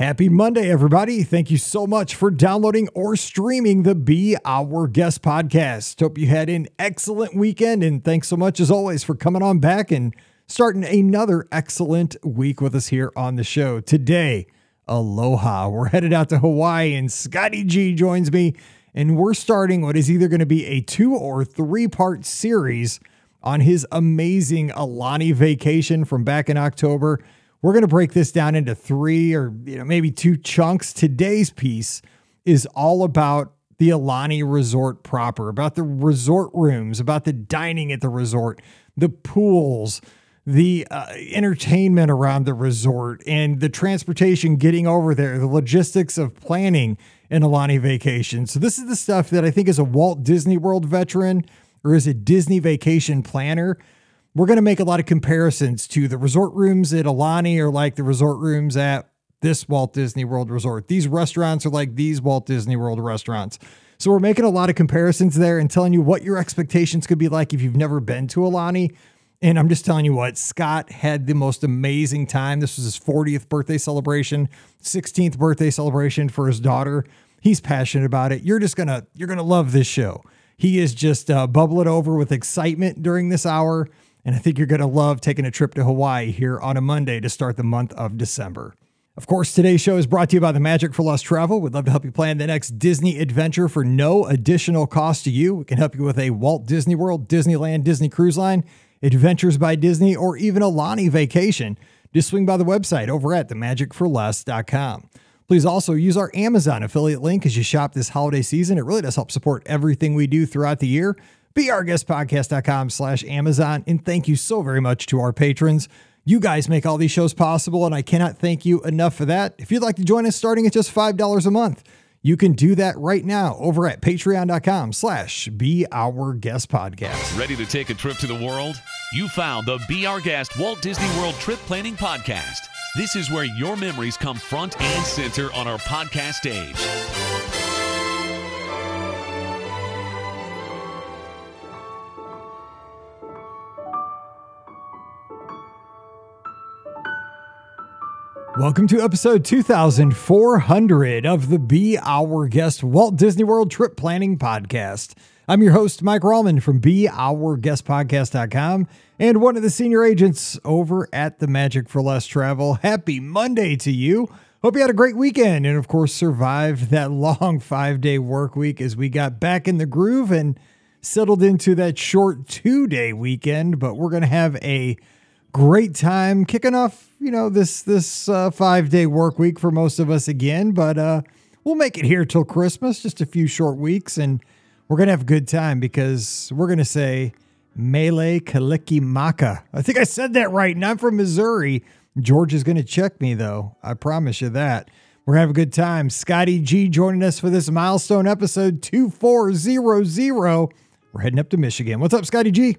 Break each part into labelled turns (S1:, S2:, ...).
S1: Happy Monday, everybody. Thank you so much for downloading or streaming the Be Our Guest podcast. Hope you had an excellent weekend, and thanks so much, as always, for coming on back and starting another excellent week with us here on the show. Today, aloha. We're headed out to Hawaii, and Scotty G joins me, and we're starting what is either going to be a two or three part series on his amazing Aulani vacation from back in October. We're going to break this down into three or you know maybe two chunks. Today's piece is all about the Aulani Resort proper, about the resort rooms, about the dining at the resort, the pools, the uh, entertainment around the resort, and the transportation getting over there, the logistics of planning an Aulani vacation. So this is the stuff that I think as a Walt Disney World veteran or as a Disney vacation planner we're going to make a lot of comparisons to the resort rooms at Aulani or like the resort rooms at this Walt Disney World resort. These restaurants are like these Walt Disney World restaurants. So we're making a lot of comparisons there and telling you what your expectations could be like if you've never been to Aulani. And I'm just telling you what, Scott had the most amazing time. This was his 40th birthday celebration, 16th birthday celebration for his daughter. He's passionate about it. You're just gonna you're gonna love this show. He is just uh, bubbling over with excitement during this hour. And I think you're going to love taking a trip to Hawaii here on a Monday to start the month of December. Of course, today's show is brought to you by the Magic for Less Travel. We'd love to help you plan the next Disney adventure for no additional cost to you. We can help you with a Walt Disney World, Disneyland, Disney Cruise Line, Adventures by Disney, or even a Aulani vacation. Just swing by the website over at themagicforless.com. Please also use our Amazon affiliate link as you shop this holiday season. It really does help support everything we do throughout the year beourguestpodcast.com slash Amazon. And thank you so very much to our patrons. You guys make all these shows possible, and I cannot thank you enough for that. If you'd like to join us starting at just $5 a month, you can do that right now over at patreon.com slash be our guest podcast.
S2: Ready to take a trip to the world? You found the Be Our Guest Walt Disney World Trip Planning Podcast. This is where your memories come front and center on our podcast stage.
S1: Welcome to episode 2400 of the Be Our Guest Walt Disney World Trip Planning Podcast. I'm your host, Mike Rallman from BeOurGuestPodcast.com and one of the senior agents over at the Magic for Less Travel. Happy Monday to you. Hope you had a great weekend and, of course, survived that long five day work week as we got back in the groove and settled into that short two day weekend. But we're going to have a great time kicking off you know this this uh, five day work week for most of us again but uh we'll make it here till christmas just a few short weeks and we're gonna have a good time because we're gonna say mele kalikimaka. I think i said that right and i'm from missouri. George is gonna check me though. I promise you that. We're gonna have a good time. Scotty g joining us for this milestone episode 2400 we're heading up to michigan. What's up scotty g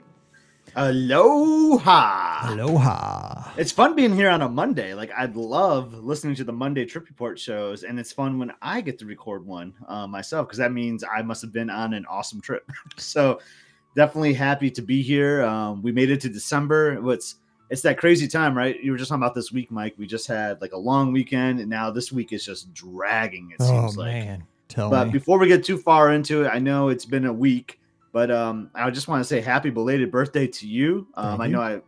S3: Aloha.
S1: Aloha.
S3: It's fun being here on a Monday. Like I'd love listening to the Monday Trip Report shows, and it's fun when I get to record one uh, myself because that means I must have been on an awesome trip. so definitely happy to be here. Um, we made it to December. It's it's that crazy time, right? You were just talking about this week, Mike. We just had like a long weekend, and now this week is just dragging. It seems
S1: oh,
S3: like.
S1: man. Tell me.
S3: but
S1: me.
S3: before we get too far into it, I know it's been a week. But um, I just want to say happy belated birthday to you. Um, I know I,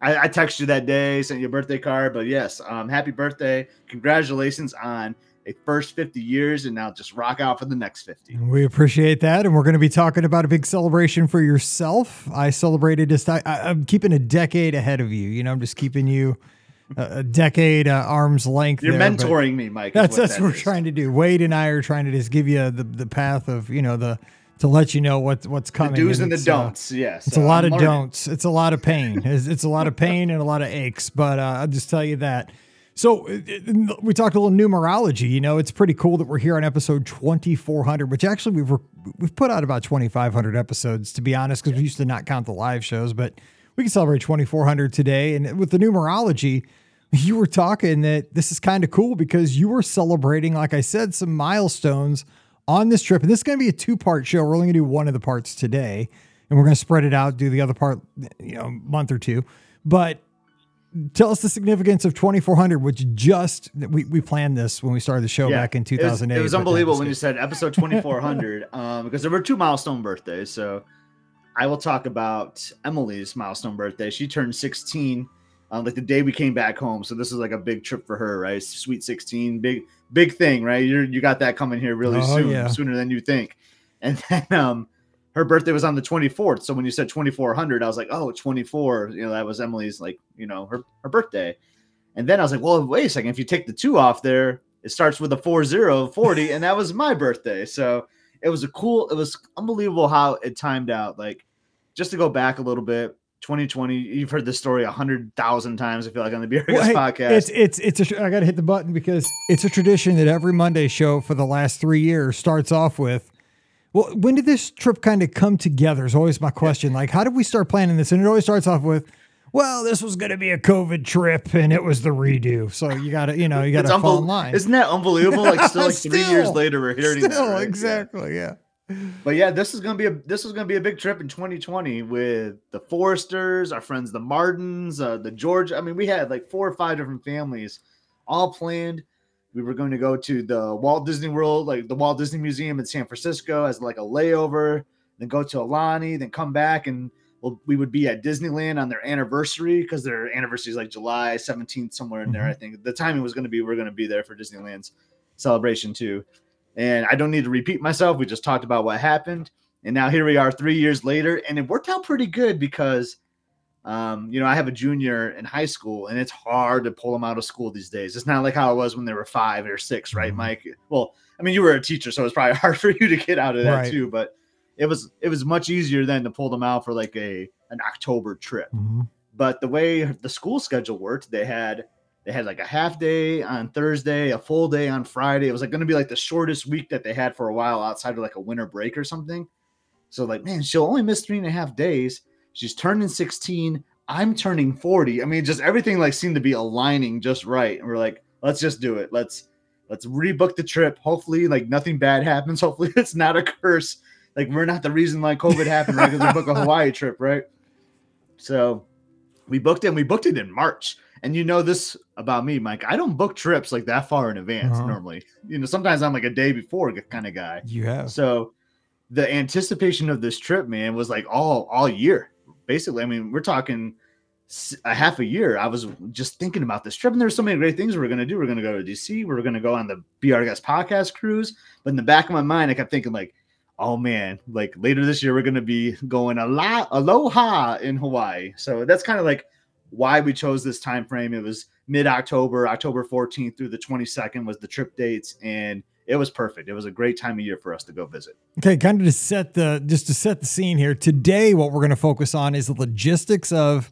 S3: I, I texted you that day, sent you a birthday card. But yes, um, happy birthday! Congratulations on a first 50 years, and now just rock out for the next 50.
S1: We appreciate that, and we're going to be talking about a big celebration for yourself. I celebrated just I, I'm keeping a decade ahead of you. You know, I'm just keeping you. A decade uh, arm's length.
S3: You're
S1: there,
S3: mentoring me, Mike.
S1: That's
S3: what
S1: that's
S3: that
S1: what we're
S3: is.
S1: trying to do. Wade and I are trying to just give you the the path of you know the to let you know what what's coming.
S3: The do's and the
S1: it's, uh,
S3: don'ts. yes,
S1: It's a
S3: uh,
S1: lot
S3: I'm
S1: of
S3: learning.
S1: don'ts. It's a lot of pain. It's, it's a lot of pain and a lot of aches. But uh, I'll just tell you that. So uh, uh, we talked a little numerology. You know, it's pretty cool that we're here on episode 2400, which actually we've re- we've put out about 2500 episodes to be honest, because we used to not count the live shows, but we can celebrate 2400 today. And with the numerology, you were talking that this is kind of cool because you were celebrating, like I said, some milestones on this trip. And this is going to be a two part show. We're only going to do one of the parts today, and we're going to spread it out, do the other part, you know, month or two. But tell us the significance of 2400, which just we, we planned this when we started the show
S3: Yeah.
S1: back in
S3: It was,
S1: 2008.
S3: it was unbelievable
S1: was
S3: when you said episode 2400 um, because there were two milestone birthdays. So I will talk about Emily's milestone birthday. She turned 16 um, like the day we came back home. So this is like a big trip for her, right? Sweet 16, big big thing, right? You you got that coming here really
S1: Oh,
S3: soon,
S1: yeah.
S3: sooner than you think. And then um, her birthday was on the 24th. So when you said 2400, I was like, oh, 24. You know, that was Emily's like you know her her birthday. And then I was like, well, wait a second. If you take the two off there, it starts with a 40, 40, and that was my birthday. So it was a cool, it was unbelievable how it timed out. Like, just to go back a little bit, 2020, you've heard this story a hundred thousand times, I feel like, on the Beer
S1: Well, hey,
S3: podcast.
S1: It's it's it's a. I got to hit the button because it's a tradition that every Monday show for the last three years starts off with. Well, when did this trip kind of come together? Is always my question. Like, how did we start planning this? And it always starts off with, "Well, this was going to be a COVID trip, and it was the redo." So you got to, you know, you got to fall in line.
S3: Isn't that unbelievable? Like, still, like three years later, we're hearing that.
S1: Still,
S3: right?
S1: Exactly, yeah.
S3: But yeah, this is gonna be a this is gonna be a big trip in 2020 with the Foresters, our friends the Martins, uh, the George. I mean, we had like four or five different families all planned. We were going to go to the Walt Disney World, like the Walt Disney Museum in San Francisco, as like a layover. Then go to Aulani, then come back, and we'll, we would be at Disneyland on their anniversary because their anniversary is like July 17th, somewhere in there. I think the timing was going to be we're going to be there for Disneyland's celebration too. And I don't need to repeat myself. We just talked about what happened. And now here we are three years later. And it worked out pretty good because, um, you know, I have a junior in high school and it's hard to pull them out of school these days. It's not like how it was when they were five or six, right,
S1: Mhm.
S3: Mike? Well, I mean, you were a teacher, so it's probably hard for you to get out of that
S1: Right.
S3: too. But it was it was much easier then to pull them out for like a an October trip
S1: Mhm.
S3: but the way the school schedule worked, they had they had like a half day on Thursday, a full day on Friday. It was like going to be like the shortest week that they had for a while outside of like a winter break or something. So like, man, she'll only miss three and a half days. She's turning 16. I'm turning 40. I mean, just everything like seemed to be aligning just right. And we're like, let's just do it. Let's let's rebook the trip. Hopefully, like nothing bad happens. Hopefully, it's not a curse. Like we're not the reason like COVID happened, right? Because we book a Hawaii trip, right? So we booked it and we booked it in March. And you know this about me, Mike. I don't book trips like that far in advance
S1: Uh-huh.
S3: normally. You know, sometimes I'm like a day before kind of guy.
S1: You have.
S3: So the anticipation of this trip, man, was like all all year. Basically, I mean, we're talking a half a year. I was just thinking about this trip, and there's so many great things we are gonna do. We're gonna go to DC. We're gonna go on the BR Guys podcast cruise. But in the back of my mind, I kept thinking like, oh man, like later this year we're gonna be going a lot aloha in Hawaii. So that's kind of like why we chose this time frame. It was mid October, October 14th through the 22nd was the trip dates, and it was perfect. It was a great time of year for us to go visit.
S1: Okay, kind of to set the just to set the scene here. Today, what we're going to focus on is the logistics of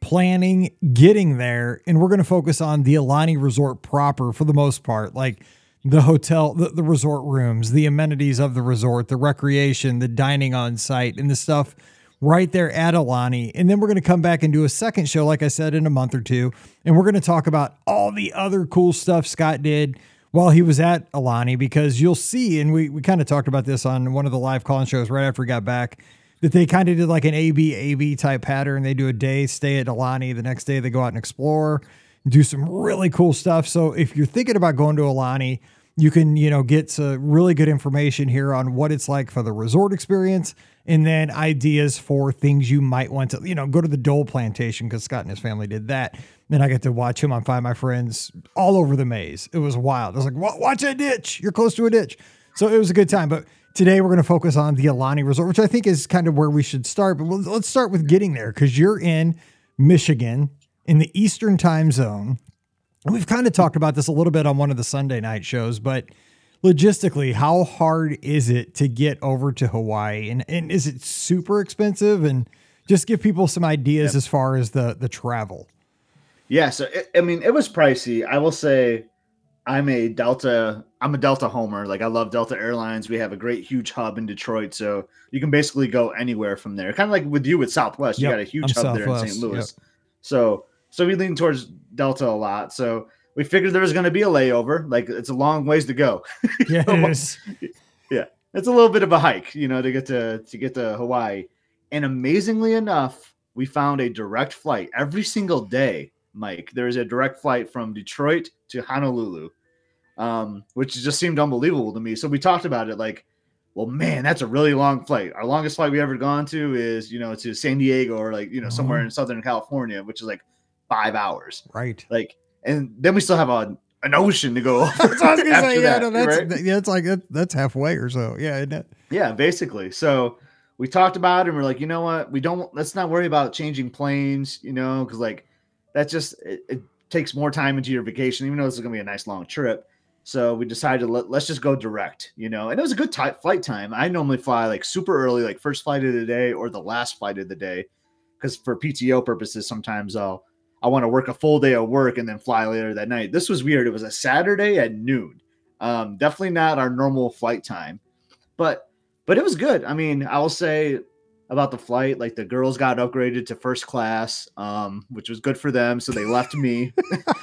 S1: planning, getting there, and we're going to focus on the Aulani Resort proper for the most part, like the hotel, the, the resort rooms, the amenities of the resort, the recreation, the dining on site, and the stuff right there at Aulani. And then we're going to come back and do a second show, like I said, in a month or two, and we're going to talk about all the other cool stuff Scott did while he was at Aulani because you'll see, and we, we kind of talked about this on one of the live calling shows right after we got back, that they kind of did like an AB AB type pattern. They do a day stay at Aulani, the next day they go out and explore, do some really cool stuff. So if you're thinking about going to Aulani, you can, you know, get some really good information here on what it's like for the resort experience and then ideas for things you might want to, you know, go to the Dole plantation because Scott and his family did that. Then I get to watch him on Find My Friends all over the maze. It was wild. I was like, watch a ditch. You're close to a ditch. So it was a good time. But today we're going to focus on the Aulani Resort, which I think is kind of where we should start. But let's start with getting there because you're in Michigan in the Eastern time zone. We've kind of talked about this a little bit on one of the Sunday night shows, but logistically, how hard is it to get over to Hawaii? And, and is it super expensive? And just give people some ideas as far as the the travel.
S3: Yeah, so it, I mean, it was pricey. I will say, I'm a Delta. I'm a Delta homer. Like I love Delta Airlines. We have a great, huge hub in Detroit, so you can basically go anywhere from there. Kind of like with you with Southwest, you got a huge
S1: I'm
S3: hub there in St. Louis. So, so we lean towards Delta a lot. So we figured there was going to be a layover. Like it's a long ways to go.
S1: Yeah, it is.
S3: it's a little bit of a hike, you know, to get to to get to Hawaii. And amazingly enough, we found a direct flight every single day, Mike. there is a direct flight from Detroit to Honolulu, um, which just seemed unbelievable to me. So we talked about it like, well, man, that's a really long flight. Our longest flight we ever gone to is, you know, to San Diego or like, you know, somewhere
S1: Mhm.
S3: in Southern California, which is like five hours.
S1: Right.
S3: Like, and then we still have a, an ocean to go over.
S1: I was gonna say. Yeah,
S3: that,
S1: no, that's
S3: right?
S1: yeah, it's like that's halfway or so. Yeah?
S3: Yeah, basically. So we talked about it and we're like, you know what? We don't let's not worry about changing planes, you know, because like that just it, it takes more time into your vacation, even though this is gonna be a nice long trip. So we decided to let, let's just go direct, you know, and it was a good ti flight time. I normally fly like super early, like first flight of the day or the last flight of the day, because for PTO purposes, sometimes I'll I want to work a full day of work and then fly later that night. This was weird. It was a Saturday at noon. Um, definitely not our normal flight time, but but it was good. I mean, I will say about the flight, like the girls got upgraded to first class, um, which was good for them. So they left me,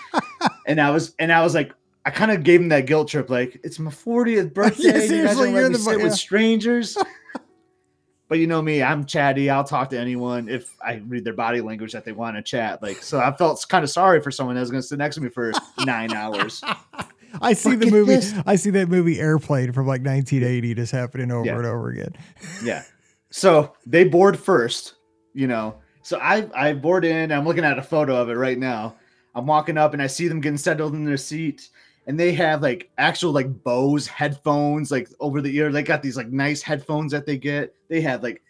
S3: and I was and I was like, I kind of gave them that guilt trip, like it's my 40th birthday.
S1: Yeah,
S3: you guys
S1: seriously,
S3: don't
S1: you're
S3: let me
S1: the-
S3: sit
S1: yeah.
S3: with strangers. But you know me, I'm chatty. I'll talk to anyone if I read their body language that they want to chat. Like, so I felt kind of sorry for someone that was going to sit next to me for nine hours.
S1: I see
S3: Look
S1: the movie.
S3: this.
S1: I see that movie Airplane from like 1980 just happening over
S3: Yeah.
S1: and over again.
S3: Yeah. So they board first, you know. So I I board in. I'm looking at a photo of it right now. I'm walking up and I see them getting settled in their seat, and they have like actual like Bose headphones like over the ear. They got these like nice headphones that they get. They have like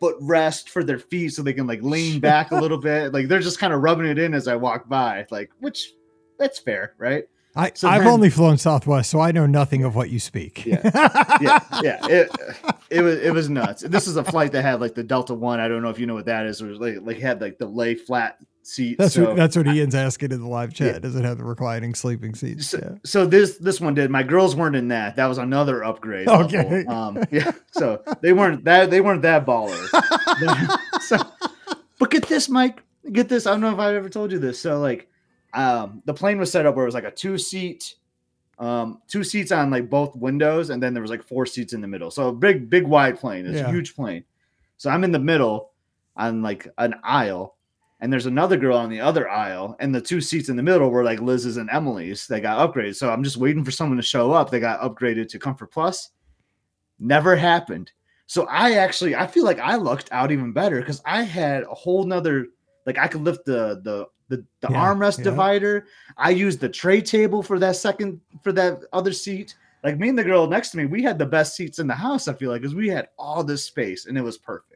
S3: foot rest for their feet so they can like lean back a little bit. Like they're just kind of rubbing it in as I walk by. Like which that's fair, right?
S1: I,
S3: So
S1: I've
S3: then-
S1: only flown Southwest, so I know nothing of what you speak.
S3: Yeah. yeah, yeah. It, it was it was nuts. This is a flight that had like the Delta One. I don't know if you know what that is. It was like like had like the lay flat seat.
S1: That's
S3: so,
S1: what that's what Ian's asking in the live chat.
S3: Yeah.
S1: Does it have the reclining sleeping seats?
S3: so,
S1: Yeah.
S3: so this this one did. My girls weren't in that. That was another upgrade.
S1: Okay.
S3: Um. Yeah. So they weren't that they weren't that baller. But- so, but get this, Mike. Get this. I don't know if I've ever told you this. So like, um, the plane was set up where it was like a two seat, um, two seats on like both windows, and then there was like four seats in the middle. So a big, big wide plane. It's
S1: Yeah.
S3: a huge plane. So I'm in the middle on like an aisle, and there's another girl on the other aisle, and the two seats in the middle were like Liz's and Emily's. They got upgraded. So I'm just waiting for someone to show up. They got upgraded to Comfort Plus. Never happened. So I actually I feel like I lucked out even better because I had a whole nother like I could lift the the the, the
S1: Yeah,
S3: armrest
S1: yeah.
S3: divider. I used the tray table for that second for that other seat. Like me and the girl next to me, we had the best seats in the house. I feel like because we had all this space and it was perfect.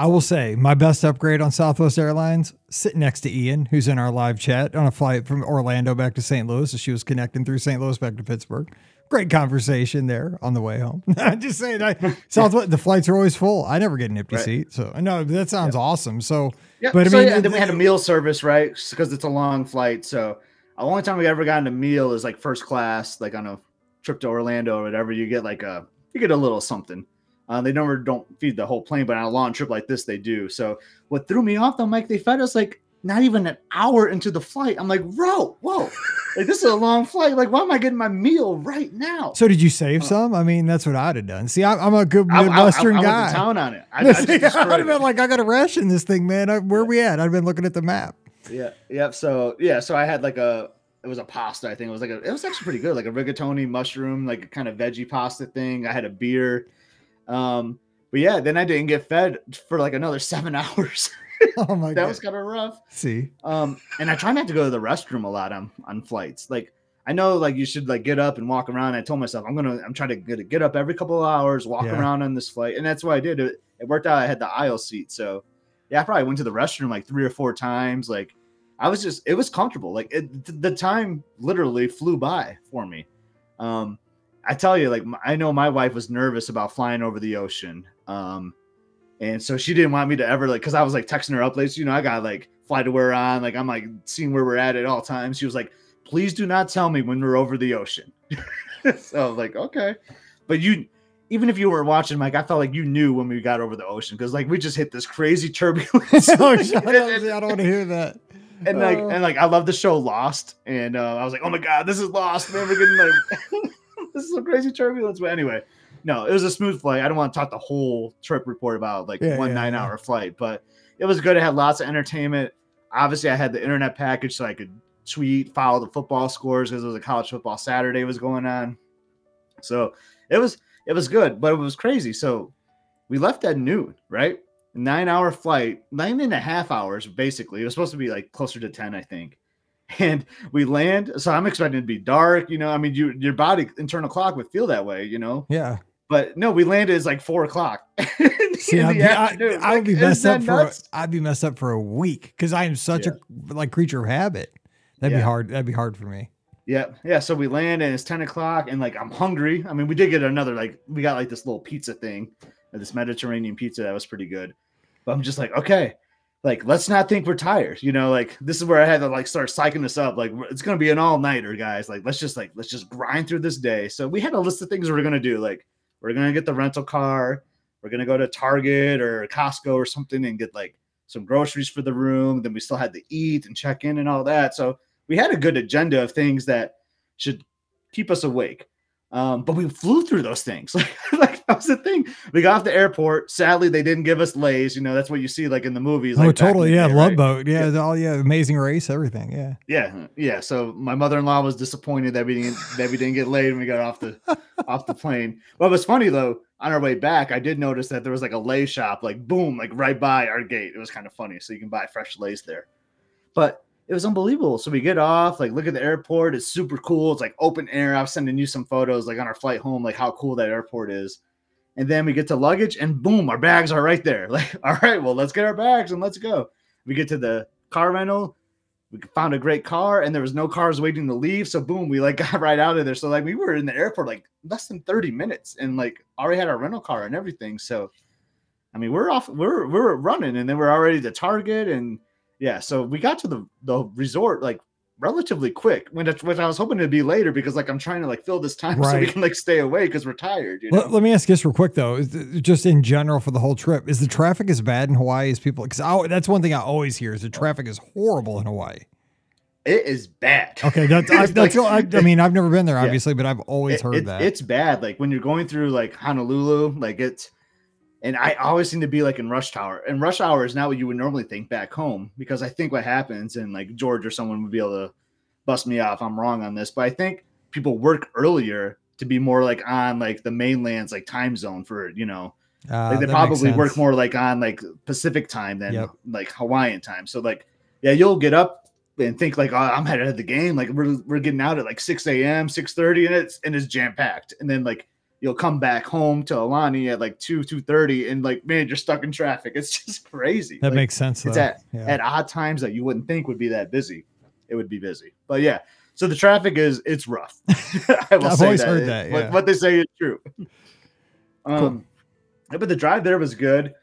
S1: I will say my best upgrade on Southwest Airlines, sitting next to Ian, who's in our live chat on a flight from Orlando back to St. Louis. as she was connecting through St. Louis back to Pittsburgh. Great conversation there on the way home. I'm just saying, I, Southwest, the flights are always full. I never get an empty
S3: Right.
S1: seat. So no, that sounds awesome. So
S3: Yeah,
S1: But I mean,
S3: yeah, and then we had a meal service, right? Because it's a long flight. So the only time we ever gotten a meal is like first class, like on a trip to Orlando or whatever. You get like a you get a little something. Uh, they never don't feed the whole plane, but on a long trip like this, they do. So what threw me off though, Mike, they fed us like not even an hour into the flight. I'm like, bro, whoa, like this is a long flight. Like, why am I getting my meal right now?
S1: so did you save some? I mean, that's what I'd have done. See, I'm, I'm a good
S3: I- I- I-
S1: Midwestern
S3: I,
S1: guy.
S3: town on it. I, I just
S1: See, I'd
S3: destroyed
S1: have been like, I got to ration this thing, man. I, where we at? I'd been looking at the map.
S3: Yeah, yep. So yeah, so I had like a it was a pasta, I think. It was like a it was actually pretty good, like a rigatoni mushroom, like a kind of veggie pasta thing. I had a beer. Um, but yeah, then I didn't get fed for like another seven hours.
S1: Oh my
S3: that
S1: god.
S3: That was kind of rough.
S1: See,
S3: Um, and I try not to go to the restroom a lot on on flights. Like I know like you should like get up and walk around. I told myself I'm gonna I'm trying to get get up every couple of hours, walk
S1: Yeah.
S3: around on this flight, and that's what I did. It, it worked out. I had the aisle seat, so yeah, I probably went to the restroom like three or four times. Like I was just it was comfortable. Like it, th- the time literally flew by for me. Um, I tell you, like I know my wife was nervous about flying over the ocean. Um, and so she didn't want me to ever like because I was like texting her up late. So, you know, I got like FlightAware on, like I'm like seeing where we're at at all times. She was like, please do not tell me when we're over the ocean. so I was like, okay. But you even if you were watching, Mike, I felt like you knew when we got over the ocean because like we just hit this crazy turbulence.
S1: oh. I don't want to hear that.
S3: and like
S1: Oh.
S3: and like I love the show Lost, and uh, I was like, oh my god, this is Lost, man. We're getting like this is a crazy turbulence. But anyway, no, it was a smooth flight. I don't want to talk the whole trip report about like
S1: Yeah,
S3: one
S1: yeah,
S3: nine
S1: yeah.
S3: hour flight, but it was good. It had lots of entertainment. obviously I had the internet package so I could tweet, follow the football scores because it was a college football Saturday was going on. So it was it was good, but it was crazy. So we left at noon, right? Nine hour flight, nine and a half hours basically. It was supposed to be like closer to 10, I think. And we land. So I'm expecting it to be dark, you know. I mean, you, your body internal clock would feel that way, you know.
S1: Yeah.
S3: But no, we landed it's like four o'clock.
S1: See, I'd be, I, would be messed up for a, I'd be messed up for a week because I am such yeah. a like creature of habit. That'd yeah. be hard. That'd be hard for me.
S3: Yeah, yeah. So we land and it's 10 o'clock, and like I'm hungry. I mean, we did get another, like, we got like this little pizza thing, this Mediterranean pizza that was pretty good. But I'm just like, okay, like let's not think we're tired. You know, like this is where I had to like start psyching this up. Like it's gonna be an all-nighter, guys. Like, let's just like let's just grind through this day. So we had a list of things we we're gonna do. Like, we're gonna get the rental car, we're gonna go to Target or Costco or something and get like some groceries for the room. Then we still had to eat and check in and all that. So we had a good agenda of things that should keep us awake. Um, but we flew through those things. Like, like that was the thing. We got off the airport. Sadly, they didn't give us leis. You know, that's what you see like in the movies.
S1: Oh,
S3: like
S1: totally. Yeah,
S3: day,
S1: love
S3: right?
S1: boat. Yeah, yeah, all yeah, amazing race, everything. Yeah.
S3: Yeah, yeah. So my mother-in-law was disappointed that we didn't that we didn't get laid when we got off the off the plane. But it was funny though. On our way back, I did notice that there was like a lei shop, like boom, like right by our gate. It was kind of funny. So you can buy fresh leis there. But it was unbelievable. So we get off, like look at the airport. It's super cool. It's like open air. I was sending you some photos like on our flight home, like how cool that airport is. And then we get to luggage and boom, our bags are right there. Like, all right, well, let's get our bags and let's go. We get to the car rental. We found a great car and there was no cars waiting to leave. So boom, we like got right out of there. So like we were in the airport like less than 30 minutes and like already had our rental car and everything. So I mean, we're off, we're we're running and then we're already to Target and yeah, so we got to the the resort like relatively quick, when it, which I was hoping to be later because like I'm trying to like fill this time right. so we can like stay away because we're tired. You know?
S1: let, let, me ask this real quick though, just in general for the whole trip, is the traffic as bad in Hawaii as people? Because that's one thing I always hear is the traffic is horrible in Hawaii.
S3: It is bad.
S1: Okay, that's, I, that's like, I, I, mean I've never been there obviously, yeah. but I've always
S3: it,
S1: heard
S3: it,
S1: that
S3: it's bad. Like when you're going through like Honolulu, like it's and I always seem to be like in rush hour. And rush hour is not what you would normally think back home because I think what happens, and like George or someone would be able to bust me off. I'm wrong on this, but I think people work earlier to be more like on like the mainland's like time zone for you know. Uh, like they probably work more like on like Pacific time than yep. like Hawaiian time. So like, yeah, you'll get up and think like, oh, I'm headed to the game. Like we're we're getting out at like 6 a.m., 6 30, and it's and it's jam packed. And then like you'll come back home to Aulani at like 2 2.30 and like man you're stuck in traffic it's just crazy
S1: that
S3: like,
S1: makes sense
S3: it's at, yeah. at odd times that you wouldn't think would be that busy it would be busy but yeah so the traffic is it's rough
S1: I will I've always that. heard that
S3: yeah. what, what, they say is true um cool. but the drive there was good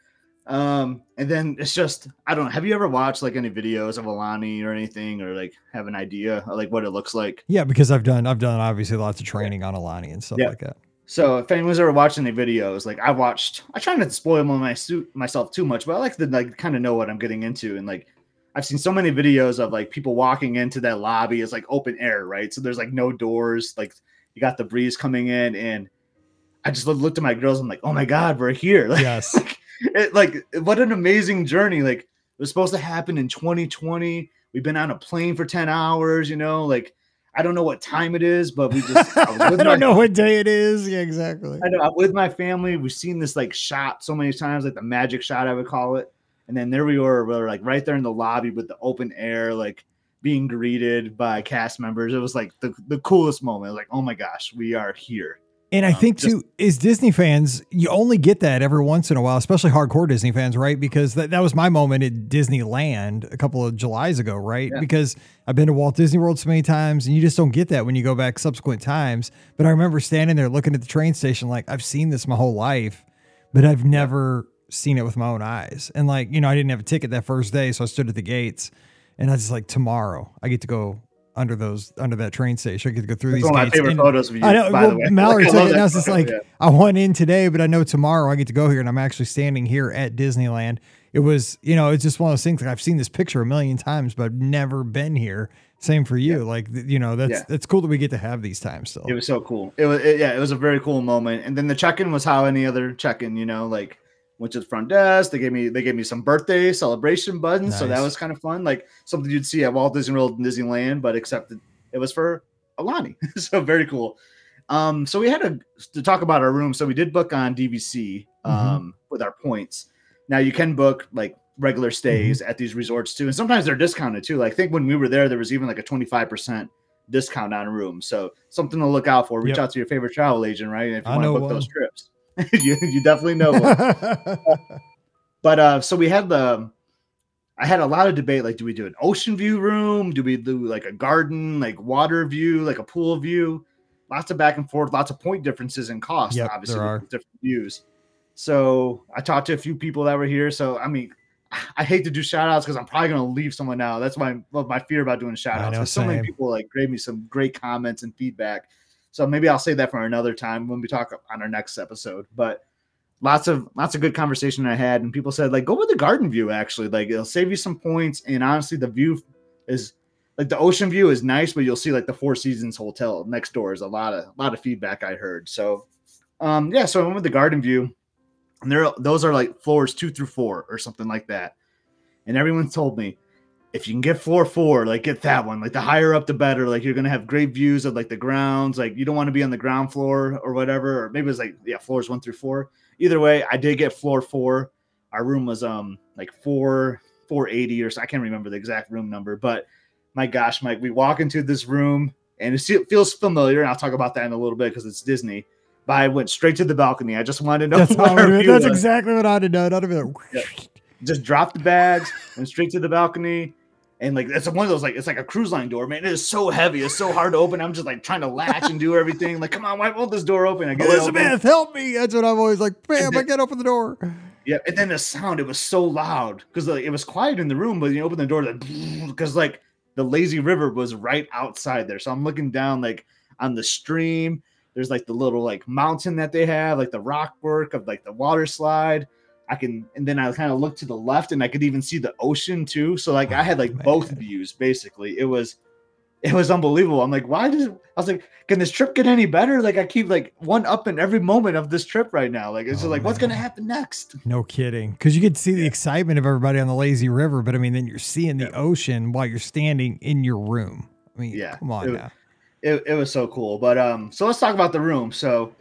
S3: um and then it's just i don't know have you ever watched like any videos of Aulani or anything or like have an idea of, like what it looks like
S1: yeah because i've done i've done obviously lots of training on Aulani and stuff yeah. like that
S3: so if anyone's ever watching the videos, like I watched, I try not to spoil my suit myself too much, but I like to like kind of know what I'm getting into. And like I've seen so many videos of like people walking into that lobby. It's like open air, right? So there's like no doors. Like you got the breeze coming in, and I just looked at my girls. I'm like, oh my god, we're here. Like,
S1: yes.
S3: like, it, like what an amazing journey. Like it was supposed to happen in 2020. We've been on a plane for 10 hours. You know, like I don't know what time it is, but we just
S1: I, I don't my, know what day it is. Yeah, exactly.
S3: I know I'm with my family. We've seen this like shot so many times, like the magic shot, I would call it. And then there we were, we were like right there in the lobby with the open air, like being greeted by cast members. It was like the, the coolest moment. like, oh my gosh, we are here.
S1: And I um, think just, too, is Disney fans, you only get that every once in a while, especially hardcore Disney fans, right? Because that, that was my moment at Disneyland a couple of Julys ago, right? Yeah. Because I've been to Walt Disney World so many times and you just don't get that when you go back subsequent times. But I remember standing there looking at the train station, like, I've seen this my whole life, but I've never seen it with my own eyes. And like, you know, I didn't have a ticket that first day, so I stood at the gates and I was like, tomorrow I get to go under those under that train station. I get to go through
S3: That's
S1: these.
S3: One of my favorite
S1: and,
S3: photos of you.
S1: I know.
S3: By
S1: well,
S3: the way.
S1: Mallory
S3: like,
S1: took it, and I was just like,
S3: yeah.
S1: I went in today, but I know tomorrow I get to go here, and I'm actually standing here at Disneyland. It was, you know, it's just one of those things. Like I've seen this picture a million times, but I've never been here. Same for you. Yeah. Like you know, that's yeah. that's cool that we get to have these times still.
S3: It was so cool. It was it, yeah, it was a very cool moment. And then the check-in was how any other check-in, you know, like Went to the front desk. They gave me they gave me some birthday celebration buttons, so that was kind of fun, like something you'd see at Walt Disney World and Disneyland, but except it was for Aulani, so very cool. Um, so we had to, to talk about our room. So we did book on DVC um, with our points. Now you can book like regular stays at these resorts too, and sometimes they're discounted too. Like I think when we were there, there was even like a twenty five percent discount on a room. So something to look out for. Reach
S1: Yep.
S3: out to your favorite travel agent, right? If you
S1: I
S3: want to book those trips, you, you definitely know one. But uh, so we had the, I had a lot of debate. Like, do we do an ocean view room? Do we do like a garden, like water view, like a pool view? Lots of back and forth, lots of point differences in cost,
S1: Yep,
S3: obviously,
S1: there are.
S3: different views. So I talked to a few people that were here. So I mean, I hate to do shout outs because I'm probably gonna leave someone out. That's my my fear about doing shout outs. so many people like gave me some great comments and feedback. So maybe I'll save that for another time when we talk on our next episode. But lots of lots of good conversation I had, and people said like go with the garden view. Actually, like it'll save you some points, and honestly, the view is like the ocean view is nice, but you'll see like the Four Seasons hotel next door is a lot of a lot of feedback I heard. So, um, yeah, so I went with the garden view, and there those are like floors two through four or something like that, and everyone told me. If you can get floor four, like get that one. Like the higher up, the better. Like you're gonna have great views of like the grounds. Like you don't want to be on the ground floor or whatever. Or maybe it's like yeah, floors one through four either way, I did get floor four. Our room was um like four four eighty or so. I can't remember the exact room number, but my gosh, Mike, we walk into this room and it feels familiar, and I'll talk about that in a little bit because it's Disney. But I went straight to the balcony. I just wanted to know
S1: That's,
S3: what our view
S1: that's exactly what I'd have done. I'd have like,
S3: just dropped the bags and straight to the balcony. And like it's one of those like it's like a cruise line door, man. It is so heavy, it's so hard to open. I'm just like trying to latch and do everything. Like, come on, why won't this door open? I get.
S1: Elizabeth, help me. That's what I'm always like, bam, I
S3: then-
S1: get open the door.
S3: Yeah, and then the sound it was so loud because like it was quiet in the room, but you open the door like because like the lazy river was right outside there. So I'm looking down like on the stream. There's like the little like mountain that they have, like the rock work of like the water slide. I can and then I kind of looked to the left and I could even see the ocean too. So like I had like
S1: Oh,
S3: both
S1: man.
S3: views basically. It was it was unbelievable. I'm like, why does I was like, can this trip get any better? Like I keep like one up in every moment of this trip right now. Like it's just
S1: Oh,
S3: like, what's gonna happen next?
S1: No kidding. Because you could see the excitement of everybody on the lazy river, but I mean, then you're seeing the
S3: Yeah.
S1: ocean while you're standing in your room. I mean,
S3: Yeah,
S1: come on
S3: it-
S1: now.
S3: it, it was so cool. But um, so let's talk about the room. So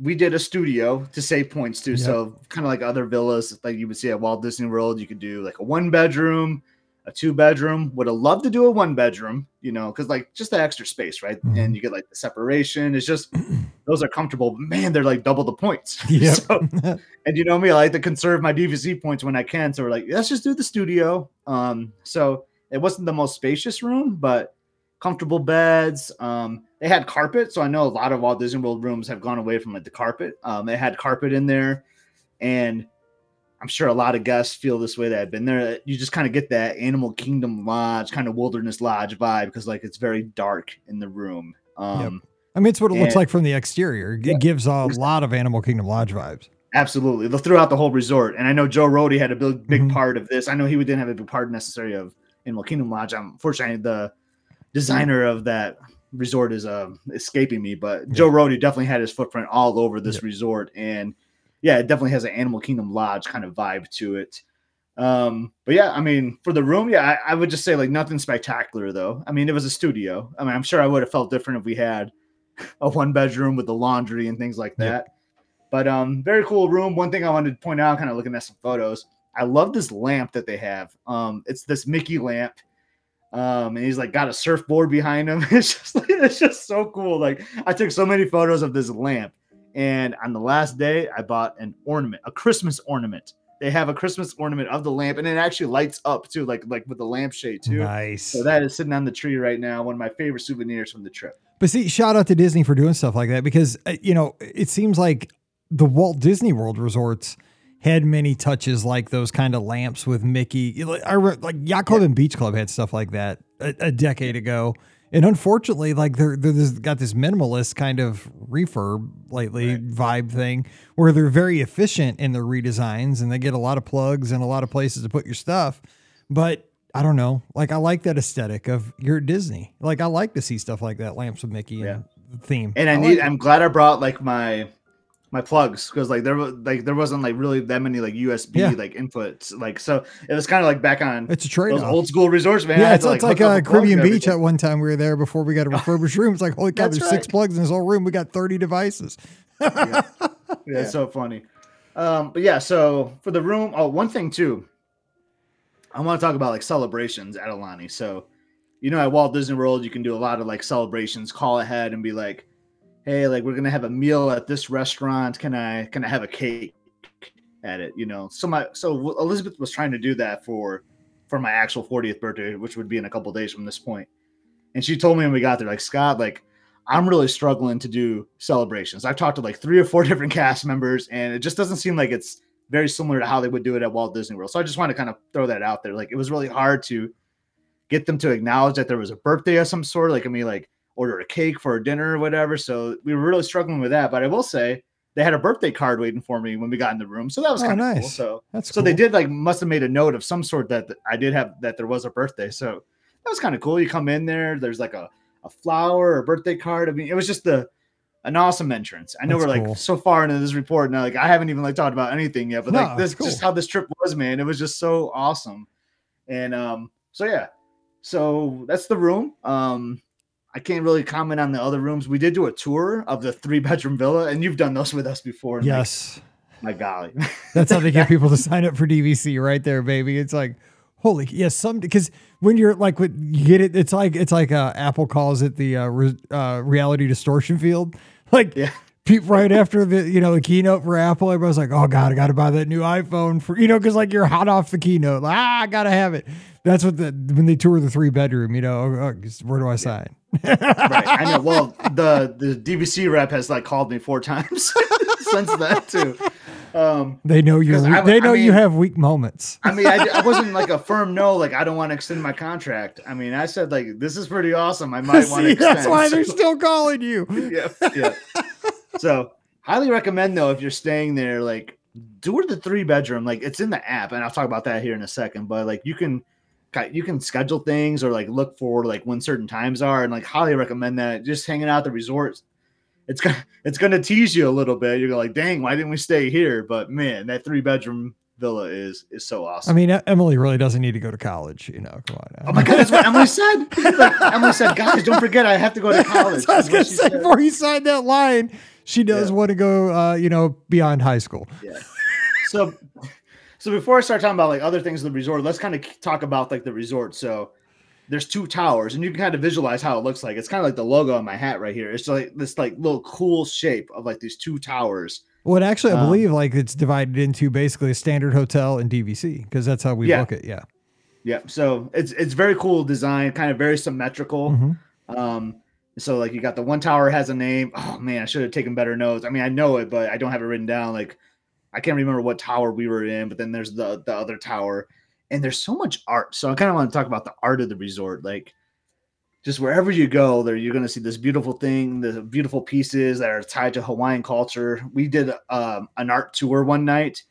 S3: we did a studio to save points too.
S1: Yep.
S3: So kind of like other villas, like you would see at Walt Disney World, you could do like a one bedroom, a two bedroom. Would have loved to do a one bedroom, you know, because like just the extra space, right?
S1: Mhm.
S3: And you get like the separation. It's just those are comfortable. But man, they're like double the points.
S1: Yep.
S3: So- and you know me, I like to conserve my DVC points when I can. So we're like, let's just do the studio. Um, so it wasn't the most spacious room, but comfortable beds. Um, they had carpet, so I know a lot of Walt Disney World rooms have gone away from like the carpet. Um, they had carpet in there, and I'm sure a lot of guests feel this way that have been there. You just kind of get that Animal Kingdom Lodge, kind of Wilderness Lodge vibe because like it's very dark in the room. Um,
S1: I mean, it's what it looks like from the exterior. It
S3: Yeah,
S1: gives a lot of Animal Kingdom Lodge vibes.
S3: Absolutely. Throughout the whole resort. And I know Joe Rohde had a big, big
S1: Mhm.
S3: part of this. I know he didn't have a big part necessarily of Animal Kingdom Lodge. Unfortunately, the designer of that resort is uh, escaping me, but Joe Rohde definitely had his footprint all over this
S1: Yep.
S3: resort. And yeah, it definitely has an Animal Kingdom Lodge kind of vibe to it. Um, but yeah, I mean, for the room, yeah, I, I would just say like nothing spectacular though. I mean, it was a studio. I mean, I'm sure I would have felt different if we had a one bedroom with the laundry and things like that. But um, very cool room. One thing I wanted to point out, kind of looking at some photos, I love this lamp that they have. Um, it's this Mickey lamp. Um, and he's like got a surfboard behind him. It's just like it's just so cool. Like I took so many photos of this lamp. And on the last day, I bought an ornament, a Christmas ornament. They have a Christmas ornament of the lamp, and it actually lights up too, like like with the lampshade too.
S1: Nice.
S3: So that is sitting on the tree right now. One of my favorite souvenirs from the trip.
S1: But see, shout out to Disney for doing stuff like that because uh, you know it seems like the Walt Disney World resorts had many touches like those kind of lamps with Mickey. Like, I re- like Yacht Club and Beach Club had stuff like that a, a decade ago, and unfortunately, like they're they're this, got this minimalist kind of refurb lately
S3: Right.
S1: vibe thing where they're very efficient in their redesigns and they get a lot of plugs and a lot of places to put your stuff, but. I don't know. Like I like that aesthetic of you're Disney. Like I like to see stuff like that, lamps with Mickey
S3: Yeah.
S1: and theme.
S3: And I,
S1: like
S3: need.
S1: it.
S3: I'm glad I brought like my my plugs because like there was like there wasn't like really that many like USB
S1: Yeah.
S3: like inputs like so it was kind of like back on
S1: It's a trade
S3: those old school resorts man
S1: Yeah, it's,
S3: to,
S1: it's like uh,
S3: a
S1: Caribbean Beach at one time. We were there before we got a refurbished room. It's like, holy cow, there's six plugs in this whole room. We got 30 devices.
S3: yeah, it's so funny. Um, but yeah, so for the room, oh, one thing too, I want to talk about like celebrations at Aulani. So, you know, at Walt Disney World, you can do a lot of like celebrations. Call ahead and be like, "Hey, like we're gonna have a meal at this restaurant. Can I can I have a cake at it?" You know, so my so Elizabeth was trying to do that for for my actual 40th birthday, which would be in a couple days from this point. And she told me when we got there, like Scott, like I'm really struggling to do celebrations. I've talked to like three or four different cast members, and it just doesn't seem like it's very similar to how they would do it at Walt Disney World. So I just want to kind of throw that out there. Like it was really hard to get them to acknowledge that there was a birthday of some sort. Like I mean, like order a cake for a dinner or whatever. So we were really struggling with that. But I will say they had a birthday card waiting for me when we got in the room. So that was
S1: Oh,
S3: kind of cool.
S1: nice.
S3: So
S1: That's
S3: so they did like must have made a note of some sort that I did have that there was a birthday. So that was kind of cool. You come in there, there's like a, a flower or a birthday card. I mean, it was just the an awesome entrance. I know
S1: That's
S3: we're like
S1: cool.
S3: so far into this report now, like I haven't even like talked about anything yet, but
S1: No,
S3: like this
S1: cool.
S3: just how this trip was, man. It was just so awesome. And um, so yeah, so that's the room. Um, I can't really comment on the other rooms. We did do a tour of the three bedroom villa, and you've done those with us before. and, like,
S1: Yes.
S3: my golly.
S1: That's how they get people to sign up for DVC right there, baby. It's like, holy, yes, some because when you're like, when you get it, it's like it's like uh, Apple calls it the uh, re, uh, reality distortion field. Like,
S3: Yeah.
S1: right after the you know the keynote for Apple, everybody's like, oh god, I got to buy that new iPhone for you know because like you're hot off the keynote, like ah, I gotta have it. That's what the when they tour the three bedroom, you know, oh, oh, where do I sign?
S3: right. I know. Well, the the DVC rep has like called me four times since that too. Um,
S1: They know you.
S3: 'Cause I-
S1: They
S3: I
S1: know you have weak moments.
S3: I mean, I, I wasn't like a firm no. Like I don't want to extend my contract. I mean, I said like this is pretty awesome. I might want to
S1: that's why they're still calling you.
S3: yeah, yeah. So highly recommend though if you're staying there, like do the three bedroom. Like it's in the app, and I'll talk about that here in a second. But like you can you can schedule things or like look for like when certain times are, and like highly recommend that. Just hanging out at the resorts. It's gonna it's gonna tease you a little bit. You're like, dang, why didn't we stay here? But man, that three bedroom villa is is so awesome.
S1: I mean, Emily really doesn't need to go to college. You know, come on. Now.
S3: Oh my god, that's what Emily said. Like, Emily said, guys, don't forget I have to go to college.
S1: I was gonna say
S3: said.
S1: before you signed that line. She does
S3: Yeah.
S1: want to go, uh, you know, beyond high school.
S3: Yeah. So, so before I start talking about like other things in the resort, let's kind of talk about like the resort. So, there's two towers, and you can kind of visualize how it looks like. It's kind of like the logo on my hat right here. It's like this like little cool shape of like these two towers.
S1: Well, actually, I
S3: Um,
S1: believe like it's divided into basically a standard hotel and DVC because that's how we
S3: Yeah.
S1: look at. Yeah.
S3: Yeah. So it's it's very cool design, kind of very symmetrical.
S1: Mhm.
S3: Um, so like you got the one tower has a name. Oh man, I should have taken better notes. I mean, I know it, but I don't have it written down. Like I can't remember what tower we were in, but then there's the the other tower, and there's so much art. So I kind of want to talk about the art of the resort. Like just wherever you go, there you're gonna see this beautiful thing, the beautiful pieces that are tied to Hawaiian culture. We did um, an art tour one night.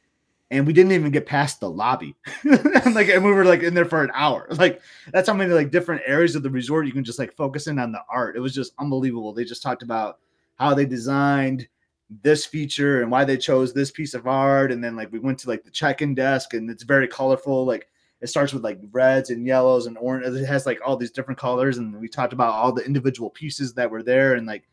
S3: And we didn't even get past the lobby, like, and we were like in there for an hour. Like, that's how many like different areas of the resort you can just like focus in on the art. It was just unbelievable. They just talked about how they designed this feature and why they chose this piece of art. And then like we went to like the check-in desk and it's very colorful. Like it starts with like reds and yellows and orange. It has like all these different colors. And we talked about all the individual pieces that were there and like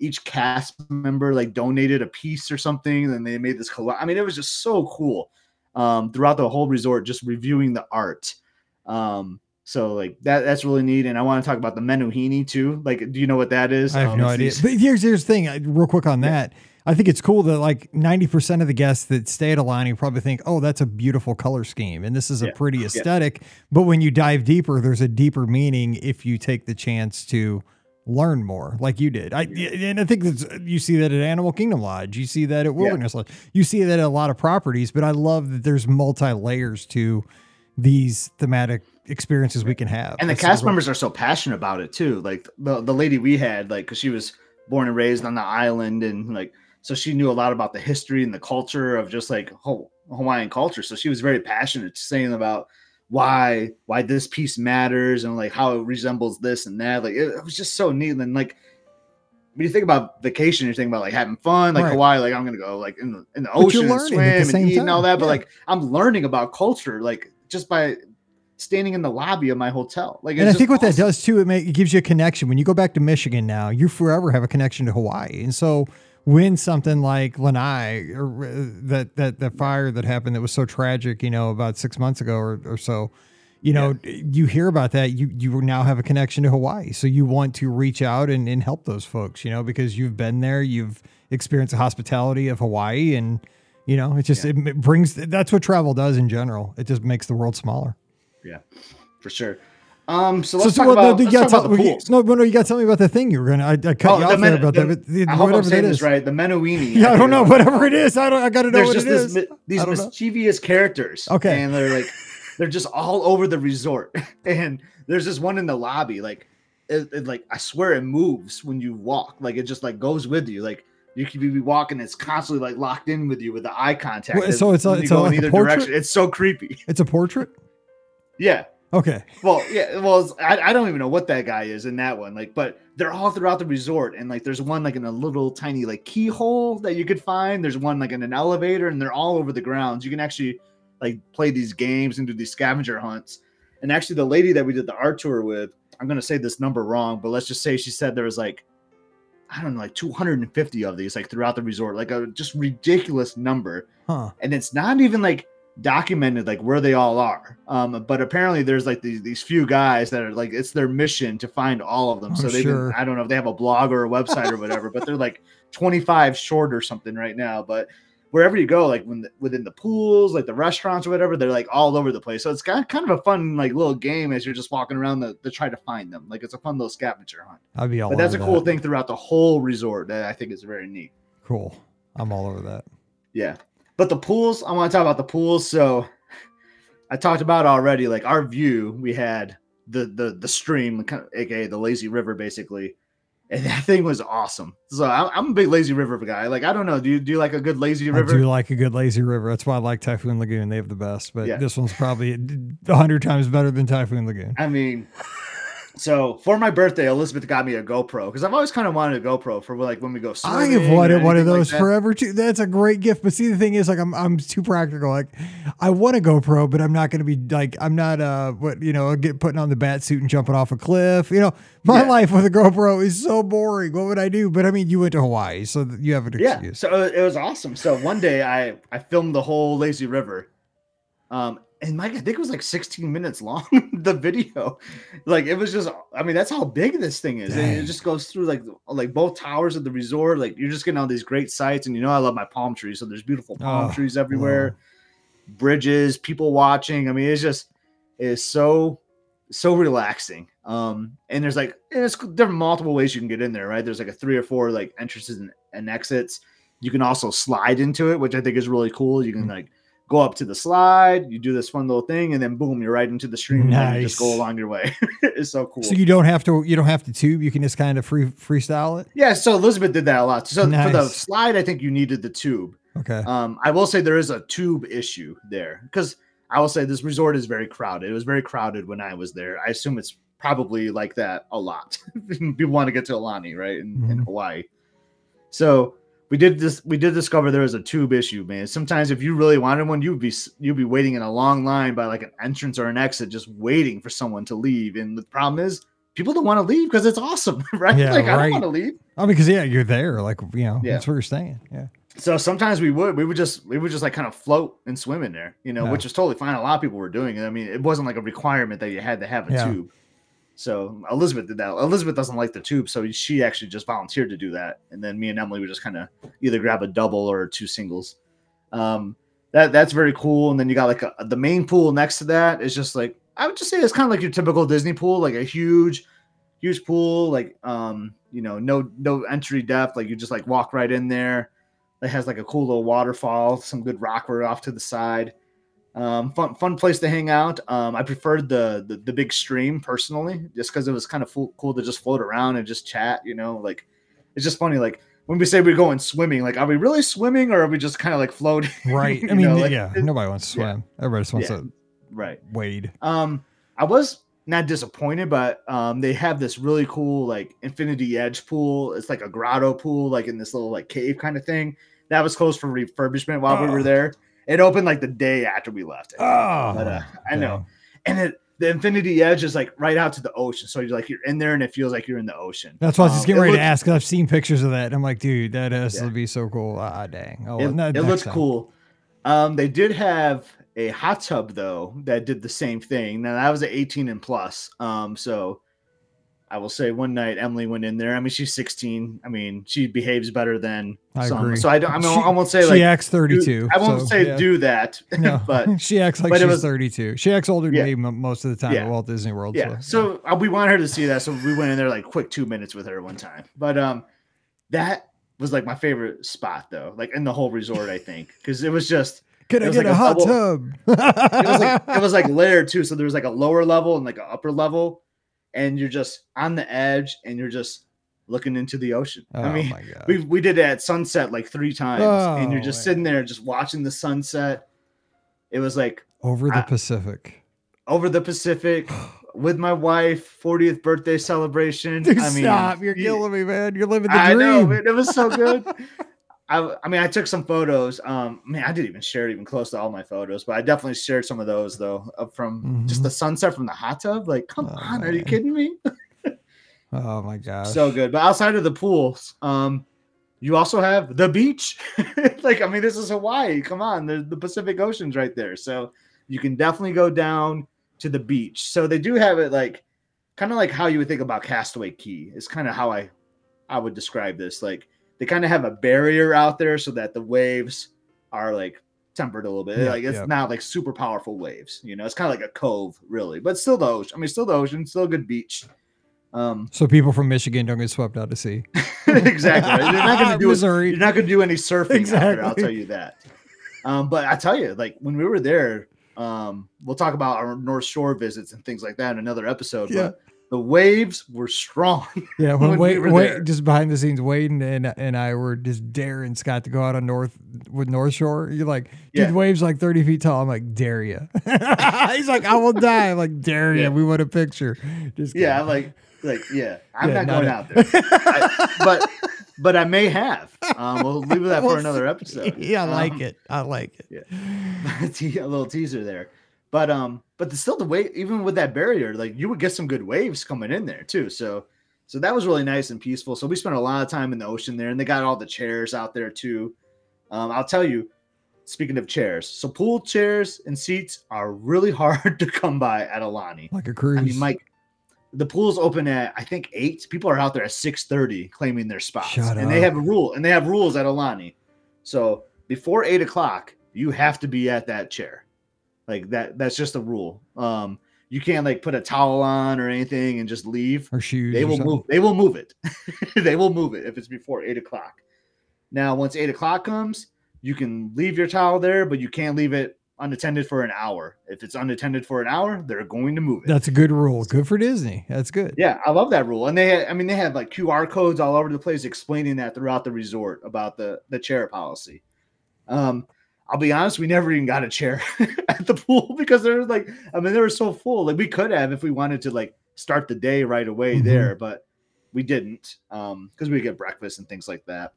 S3: each cast member like donated a piece or something. And they made this color. I mean, it was just so cool. Um, throughout the whole resort, just reviewing the art. Um, so like that that's really neat. And I want to talk about the menehune too. Like, do you know what that is?
S1: I have
S3: Um,
S1: no
S3: it's
S1: idea.
S3: these-
S1: But here's here's the thing, real quick on that. I think it's cool that like 90% of the guests that stay at Aulani probably think, oh, that's a beautiful color scheme and this is a
S3: Yeah,
S1: pretty aesthetic. But when you dive deeper, there's a deeper meaning if you take the chance to learn more, like you did. I and I think that's you see that at Animal Kingdom Lodge, you see that at Wilderness Lodge, you see that at a lot of properties. But I love that there's multi layers to these thematic experiences we can have.
S3: and the
S1: That's
S3: cast
S1: real-
S3: members are so passionate about it too. Like the, the lady we had, like, because she was born and raised on the island, and like, so she knew a lot about the history and the culture of just like Hawaiian culture. So she was very passionate, saying about why why this piece matters and like how it resembles this and that. Like, it, it was just so neat. And like, when you think about vacation, you're thinking about like having fun, like
S1: Right.
S3: Hawaii, like I'm gonna go like in the in the
S1: But
S3: ocean and swim and eat and all that. But
S1: yeah.
S3: like I'm learning about culture, like just by standing in the lobby of my hotel. Like,
S1: and I think what
S3: just
S1: that does too, it, make, it gives you a connection. When you go back to Michigan now, you forever have a connection to Hawaii. And so when something like Lanai or uh, that that that fire that happened that was so tragic, you know, about six months ago or, or so, you know, you hear about that, you you now have a connection to Hawaii. So you want to reach out and, and help those folks, you know, because you've been there, you've experienced the hospitality of Hawaii and you know, it just it m- brings that's what travel does in general. It just makes the world smaller.
S3: Yeah, for sure. Um, so let's
S1: so
S3: talk
S1: what-
S3: about,
S1: you
S3: let's talk about the
S1: you- no, but no, you got to tell me about the thing you were gonna. I, I cut
S3: Oh,
S1: you
S3: the
S1: off
S3: men-
S1: there about
S3: the-
S1: that. The,
S3: I hope I'm
S1: whatever
S3: saying this right. The menehune.
S1: yeah, I don't know. Whatever it is, I don't. I got to know
S3: There's
S1: what
S3: just
S1: it
S3: this,
S1: is.
S3: these
S1: don't know.
S3: mischievous characters.
S1: Okay.
S3: and they're like, they're just all over the resort. And there's this one in the lobby. Like, it, it, like I swear it moves when you walk. Like it just like goes with you. Like you could be walking, it's constantly like locked in with you with the eye contact. And
S1: so it's a- it's a- like
S3: in
S1: a
S3: either
S1: portrait?
S3: direction. It's so creepy.
S1: It's a portrait.
S3: Yeah.
S1: Okay.
S3: Well, yeah, well, I, I don't even know what that guy is in that one. Like, but they're all throughout the resort, and like, there's one like in a little tiny like keyhole that you could find. There's one like in an elevator, and they're all over the grounds. You can actually like play these games and do these scavenger hunts. And actually, the lady that we did the art tour with, I'm gonna say this number wrong, but let's just say she said there was like, I don't know, like 250 of these like throughout the resort, like a just ridiculous number
S1: Huh.
S3: and it's not even like documented like where they all are um but apparently there's like these, these few guys that are like it's their mission to find all of them
S1: I'm
S3: so they
S1: sure.
S3: i don't know if they have a blog or a website or whatever but they're like 25 short or something right now but wherever you go like when the, within the pools like the restaurants or whatever they're like all over the place so it's kind kind of a fun like little game as you're just walking around the, to try to find them like it's a fun little scavenger hunt
S1: I'd be all.
S3: but that's a cool
S1: that.
S3: thing throughout the whole resort that i think is very neat
S1: Cool. I'm all over that.
S3: Yeah. But the pools, I want to talk about the pools. So I talked about already, like our view, we had the the the stream, kind of, aka the lazy river, basically. And that thing was awesome. So I'm, I'm a big lazy river guy. Like, I don't know. Do you do you like a good lazy
S1: I
S3: river?
S1: do like a good lazy river. That's why I like Typhoon Lagoon. They have the best, but
S3: Yeah.
S1: this one's probably a hundred times better than Typhoon Lagoon.
S3: I mean, so for my birthday, Elizabeth got me a GoPro because I've always kind of wanted a GoPro for like when we go
S1: I have wanted one of
S3: anything like
S1: those forever too. That's a great gift. But see, the thing is, like, I'm I'm too practical. Like, I want a GoPro, but I'm not going to be like, I'm not uh, what you know, get putting on the bat suit and jumping off a cliff. You know, my
S3: Yeah.
S1: life with a GoPro is so boring. What would I do? But I mean, you went to Hawaii, so you have an excuse.
S3: yeah so it was awesome so one day i i filmed the whole lazy river um and mike i think it was like 16 minutes long the video. Like it was just i mean that's how big this thing is. It just goes through like like both towers of the resort. Like you're just getting all these great sights and you know i love my palm trees so there's beautiful palm
S1: Oh,
S3: trees everywhere. bridges people watching. I mean it's just it's so so relaxing. Um and there's like and it's there are multiple ways you can get in there right? There's like a three or four like entrances and, and exits. You can also slide into it which i think is really cool. You can
S1: Mm.
S3: like go up to the slide you do this fun little thing and then boom you're right into the stream and you just go along your way it's so cool
S1: So you don't have to you don't have to tube. You can just kind of free freestyle it.
S3: yeah so elizabeth did that a lot so for the slide i think you needed the tube
S1: Okay.
S3: Um, I will say there is a tube issue there because I will say this resort is very crowded. It was very crowded when I was there. I assume it's probably like that a lot. People want to get to Aulani, right, in, in
S1: Mhm.
S3: Hawaii. So we did this. We did discover there was a tube issue, man. Sometimes if you really wanted one, you'd be you'd be waiting in a long line by like an entrance or an exit, just waiting for someone to leave. And the problem is, people don't want to leave because it's awesome, right?
S1: Yeah,
S3: like I don't want to leave.
S1: Oh, because yeah, you're there. Like you know,
S3: Yeah.
S1: that's where you're staying. Yeah.
S3: so sometimes we would we would just we would just like kind of float and swim in there you know
S1: Yeah.
S3: which is totally fine a lot of people were doing it i mean it wasn't like a requirement that you had to have a
S1: Yeah.
S3: tube so elizabeth did that. Elizabeth doesn't like the tube so she actually just volunteered to do that. And then me and emily would just kind of either grab a double or two singles. Um that that's very cool. And then you got like a, the main pool next to that is just like i would just say it's kind of like your typical disney pool like a huge huge pool like um you know no no entry depth. Like you just like walk right in there. It has like a cool little waterfall some good rockwood off to the side um fun fun place to hang out um i preferred the the, the big stream personally just because it was kind of cool to just float around and just chat you know like it's just funny like when we say we're going swimming like are we really swimming or are we just kind of like floating
S1: Right. I mean,
S3: know, like,
S1: yeah.
S3: it-
S1: Nobody wants to
S3: yeah.
S1: swim. Everybody just wants
S3: Yeah.
S1: to
S3: right
S1: wade.
S3: um, I was not disappointed, but um, they have this really cool like infinity edge pool. It's like a grotto pool, like in this little like cave kind of thing. That was closed for refurbishment while we
S1: Oh.
S3: were there. It opened like the day after we left. I.
S1: Oh,
S3: but uh, I know, and it the infinity edge is like right out to the ocean. So you're like you're in there, and it feels like you're in the ocean.
S1: That's why I was just
S3: Um,
S1: getting
S3: it
S1: ready to
S3: ask.
S1: ask. 'cause I've seen pictures of that. And I'm like, dude, that has
S3: Yeah.
S1: to be so cool. Ah, dang. Oh,
S3: it,
S1: no,
S3: it looks
S1: time.
S3: cool. Um, they did have a hot tub though that did the same thing. Now that was at 18 and plus. Um, so I will say one night Emily went in there. I mean, she's 16. I mean, she behaves better than
S1: I
S3: some.
S1: agree.
S3: So I don't. I mean,
S1: She-
S3: I won't say
S1: she
S3: like
S1: acts
S3: do-
S1: 32.
S3: I won't
S1: so,
S3: say
S1: yeah.
S3: do that,
S1: No,
S3: but
S1: she acts like she's
S3: was-
S1: 32. She acts older than
S3: Yeah.
S1: me most of the time
S3: Yeah.
S1: at Walt Disney World.
S3: yeah.
S1: So,
S3: So uh, we wanted her to see that, so we went in there like quick two minutes with her one time. But um, that was like my favorite spot though, like in the whole resort, I think, because it was just
S1: can
S3: it
S1: I
S3: was
S1: get
S3: like
S1: a hot tub?
S3: it was like it was like layered too. So there was like a lower level and like an upper level, and you're just on the edge and you're just looking into the ocean.
S1: oh
S3: I mean, we we did it at sunset like three times, and you're
S1: Oh,
S3: just
S1: man.
S3: sitting there just watching the sunset. It was like
S1: Over the
S3: I-
S1: Pacific.
S3: over the Pacific with my wife, 40th birthday celebration.
S1: Dude,
S3: I mean,
S1: stop. You're killing me, man. You're living the
S3: I
S1: dream.
S3: know, man, it was so good. I, I mean, I took some photos. Um, man, I didn't even share it even close to all my photos, but I definitely shared some of those though, of from just
S1: Mhm.
S3: the sunset from the hot tub. Like, come
S1: Oh,
S3: on, are you kidding me?
S1: Oh my gosh.
S3: So good. But outside of the pools, um, you also have the beach. like, I mean, this is Hawaii. Come on, the, the Pacific Ocean's right there. So you can definitely go down to the beach. So they do have it like kind of like how you would think about Castaway Cay. It's kind of how I I would describe this. Like they kind of have a barrier out there so that the waves are like tempered a little bit.
S1: Yeah,
S3: like it's
S1: yeah.
S3: not like super powerful waves. You know, it's kind of like a cove, really, but still the ocean. I mean, still the ocean, still a good beach. Um,
S1: So people from Michigan don't get swept out to sea.
S3: exactly. You're not going to do
S1: Missouri.
S3: You're not going to do any surfing out there. I'll tell you that. Um, but I tell you, like when we were there, um, we'll talk about our North Shore visits and things like that in another episode.
S1: Yeah.
S3: But the waves were strong.
S1: Yeah, when,
S3: when we
S1: Wade,
S3: were
S1: Wade-
S3: there.
S1: just behind the scenes, Wade and, and and I were just daring Scott to go out on North with North Shore. You're like, dude,
S3: Yeah.
S1: waves like 30 feet tall. I'm like, dare you. He's like, I will die. I'm like, dare you.
S3: Yeah.
S1: We want a picture. Just
S3: yeah. I'm like, like, yeah, I'm
S1: Yeah,
S3: not,
S1: not
S3: going
S1: a-
S3: out there. I- but, but I may have. Um, we'll leave that for another episode.
S1: Yeah, I like
S3: Um,
S1: it. I like it.
S3: te- a little teaser there. But um, but the, still the way even with that barrier, like you would get some good waves coming in there too. So so that was really nice and peaceful. So we spent a lot of time in the ocean there, and they got all the chairs out there too. Um, I'll tell you, speaking of chairs, so pool chairs and seats are really hard to come by at Aulani.
S1: Like a cruise.
S3: I mean, Mike, the pool's open at I think eight. People are out there at six thirty claiming their spots,
S1: Shut
S3: and they have a rule, and they have rules at Aulani. So before eight o'clock, you have to be at that chair. Like that. That's just a rule. Um, you can't like put a towel on or anything and just leave.
S1: or shoes.
S3: They will move. They will move it. they will move it if it's before eight o'clock. Now, once eight o'clock comes, you can leave your towel there, but you can't leave it unattended for an hour. If it's unattended for an hour, they're going to move it.
S1: That's a good rule. Good for Disney. That's good.
S3: Yeah, I love that rule. And they, I mean, they have like QR codes all over the place explaining that throughout the resort about the the chair policy. Um, I'll be honest, we never even got a chair at the pool because they're like, I mean, they were so full. Like we could have if we wanted to like start the day right away
S1: Mhm.
S3: there, but we didn't um because we get breakfast and things like that.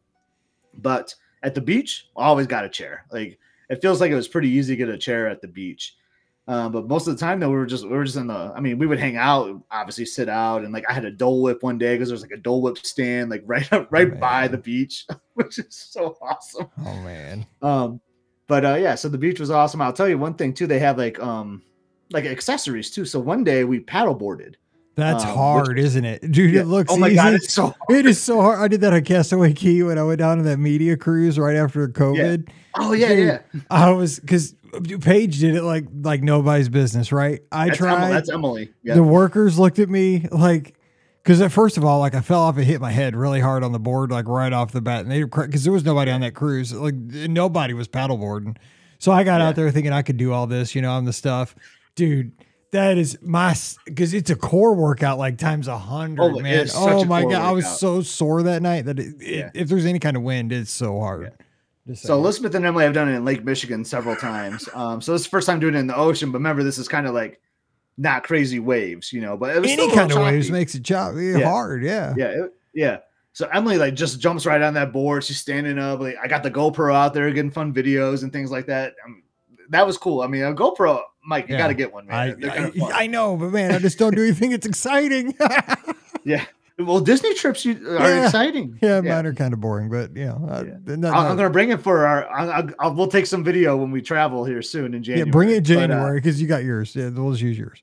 S3: But at the beach, always got a chair. Like it feels like it was pretty easy to get a chair at the beach. Um, but most of the time, though, we were just we were just in the. I mean, we would hang out, obviously sit out, and like I had a Dole Whip one day because there's like a Dole Whip stand like right up right by the beach, which is so awesome.
S1: Oh man.
S3: Um, but uh, yeah, so the beach was awesome. I'll tell you one thing too. They have like um like accessories too. So one day we paddleboarded.
S1: That's
S3: Um,
S1: hard,
S3: was-
S1: isn't it? Dude,
S3: Yeah.
S1: it looks
S3: oh my
S1: easy.
S3: god, it's so
S1: It is so hard. I did that on Castaway Cay when I went down on that media cruise right after COVID.
S3: oh yeah
S1: Dude,
S3: yeah.
S1: I was because Paige did it like like nobody's business, right? I
S3: That's,
S1: tried.
S3: that's Emily. Yeah.
S1: The workers looked at me like, because at first of all, like I fell off and hit my head really hard on the board, like right off the bat, and they because there was nobody on that cruise, like nobody was paddleboarding. So I got
S3: Yeah.
S1: out there thinking I could do all this, you know, on the stuff, dude. That is my because it's a core workout like times a hundred,
S3: Oh,
S1: man. Oh my god, I was so sore that night that it, it-
S3: Yeah.
S1: if there's any kind of wind, it's so hard. Just
S3: So. Elizabeth and Emily have done it in Lake Michigan several times. Um, so this is the first time doing it in the ocean. But remember, this is kind of like not crazy waves, you know. But it was
S1: Any kind of waves makes it choppy
S3: Yeah.
S1: hard. Yeah.
S3: yeah, it- yeah. So Emily like just jumps right on that board. She's standing up. Like I got the GoPro out there, getting fun videos and things like that. Um, that was cool. I mean, a GoPro, Mike, you
S1: Yeah.
S3: got to get one, man.
S1: I, I. I know, but man, I just don't do anything. It's exciting.
S3: yeah. Well, Disney trips you are
S1: Yeah.
S3: exciting.
S1: yeah, mine are kind of boring, but you know, uh,
S3: Yeah.
S1: not- not-
S3: I'm gonna bring it for our. I'll, I'll, I'll- we'll take some video when we travel here soon in
S1: yeah,
S3: January.
S1: bring it
S3: uh,
S1: January because you got yours. Yeah, we'll just use yours.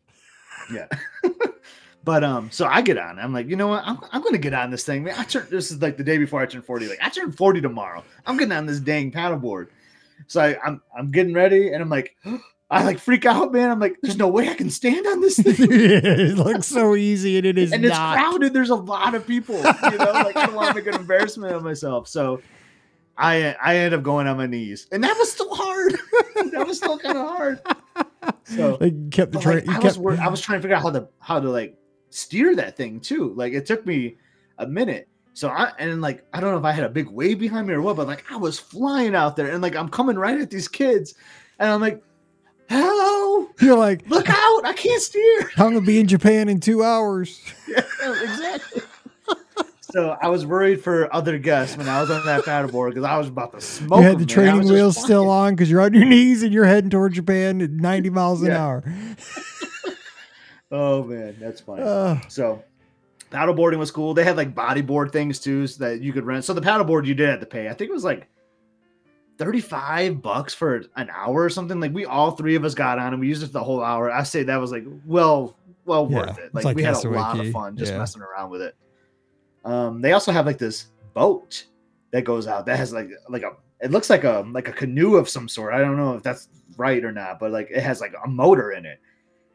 S3: yeah. but um, so I get on. I'm like, you know what? I'm, I'm gonna get on this thing, man. I turn. This is like the day before I turn 40. Like I turn 40 tomorrow. I'm getting on this dang paddleboard. So I, I'm I'm getting ready, and I'm like, I like freak out, man. I'm like, there's no way I can stand on this thing.
S1: it looks so easy, and it is
S3: and it's
S1: not.
S3: crowded. There's a lot of people. You know, like I don't want to make an embarrassment of myself. So I I end up going on my knees, and that was still hard. that was still kind of hard. So
S1: They kept the train.
S3: like, I
S1: kept,
S3: was wor- I was trying to figure out how to how to like steer that thing too. Like it took me a minute. So I and like I don't know if I had a big wave behind me or what, but like I was flying out there and like I'm coming right at these kids, and I'm like, "Hello,
S1: You're like,
S3: look out! I can't steer."
S1: I'm gonna be in Japan in two hours.
S3: Yeah, exactly. so I was worried for other guests when I was on that paddleboard because I was about to smoke.
S1: you had the training wheels still on because you're on your knees and you're heading toward Japan at 90 miles an
S3: Yeah.
S1: hour.
S3: Oh man, that's funny.
S1: Uh,
S3: So paddleboarding was cool. They had like bodyboard things too so that you could rent. So the paddleboard you did have to pay. I think it was like 35 bucks for an hour or something. Like we all three of us got on and we used it the whole hour. I say that was like well, well
S1: Yeah,
S3: worth it. Like,
S1: like
S3: we had a lot of fun just
S1: Yeah.
S3: messing around with it. Um, they also have like this boat that goes out that has like like a it looks like a like a canoe of some sort. I don't know if that's right or not, but like it has like a motor in it.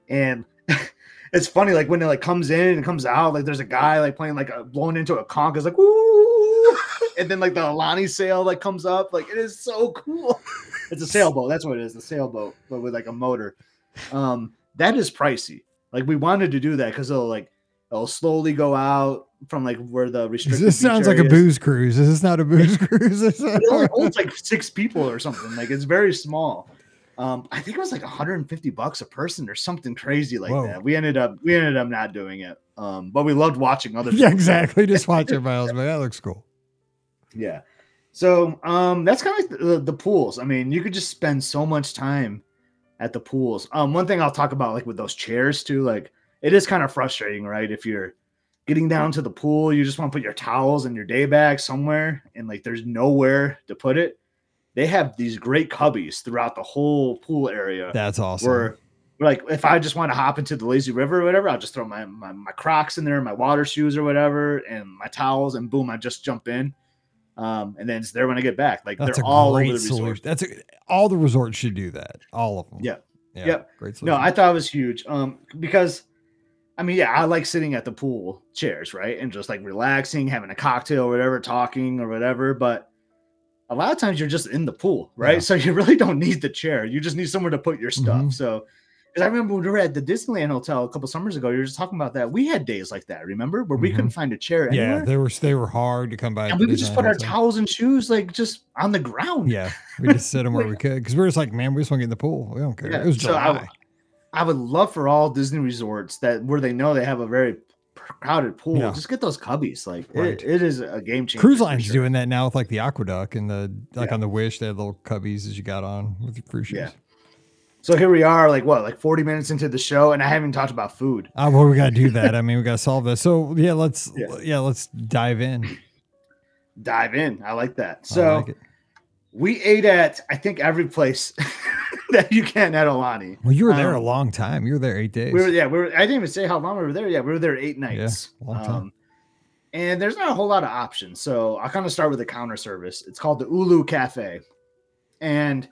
S3: And it's funny, like when it like comes in and comes out, like there's a guy like playing like a blowing into a conch, is like woo, and then like the Aulani sail like comes up, like it is so cool. It's a sailboat, that's what it is, a sailboat, but with like a motor. Um, that is pricey. Like we wanted to do that because it'll like it'll slowly go out from like where the restricted.
S1: this
S3: beach
S1: sounds like a booze cruise. This is not a booze cruise. This
S3: It only holds like six people or something. Like it's very small. Um, I think it was like 150 bucks a person or something crazy like
S1: Whoa.
S3: that. We ended up we ended up not doing it. Um, but we loved watching other
S1: yeah,
S3: people.
S1: exactly. Just watch it, Miles. Man, that looks cool.
S3: Yeah. So um that's kind of like the, the pools. I mean, you could just spend so much time at the pools. Um, one thing I'll talk about like with those chairs too, like it is kind of frustrating, right? If you're getting down to the pool, you just want to put your towels and your day bag somewhere, and like there's nowhere to put it. They have these great cubbies throughout the whole pool area
S1: That's awesome.
S3: where like if I just want to hop into the lazy river or whatever, I'll just throw my, my my Crocs in there, my water shoes or whatever, and my towels, and boom, I just jump in. Um, and then it's there when I get back. Like
S1: That's
S3: they're all over the resort.
S1: solution. That's a, all the resorts should do that. All of them.
S3: Yeah.
S1: Yeah.
S3: Yep.
S1: Great
S3: No. I thought it was huge. Um, because I mean, yeah, I like sitting at the pool chairs, right? And just like relaxing, having a cocktail or whatever, talking or whatever. But a lot of times you're just in the pool, right?
S1: Yeah.
S3: So you really don't need the chair. You just need somewhere to put your stuff.
S1: Mhm.
S3: So because I remember when we were at the Disneyland hotel a couple summers ago, you were just talking about that. We had days like that, remember? Where we
S1: Mhm.
S3: couldn't find a chair
S1: yeah, they were they were hard to come by.
S3: and we could just put our towels and shoes like just on the ground.
S1: Yeah, we just sit them where we could because we are just like, man, we just want to get in the pool. We don't care.
S3: Yeah,
S1: It was
S3: so I-
S1: July.
S3: I would love for all Disney resorts that where they know they have a very crowded pool,
S1: Yeah.
S3: just get those cubbies. Like it- it is a game changer.
S1: Cruise lines
S3: sure.
S1: doing that now with like the AquaDuck and the like
S3: Yeah.
S1: on the Wish. They had little cubbies as you got on with your cruise shoes.
S3: Yeah. So here we are, like what, like 40 minutes into the show, and I haven't talked about food.
S1: Oh, well, we got to do that. I mean, we got to solve this. So yeah, let's
S3: Yeah.
S1: yeah, let's dive in.
S3: Dive in. I like that. So
S1: like
S3: we ate at I think every place that you can at Aulani.
S1: well, you were there a
S3: um,
S1: long time. You were there eight days.
S3: We were, yeah, we were. I didn't even say how long we were there. Yeah, we were there eight nights.
S1: Yeah, long time.
S3: Um, and there's not a whole lot of options, so I'll kind of start with the counter service. It's called the Ulu Cafe, and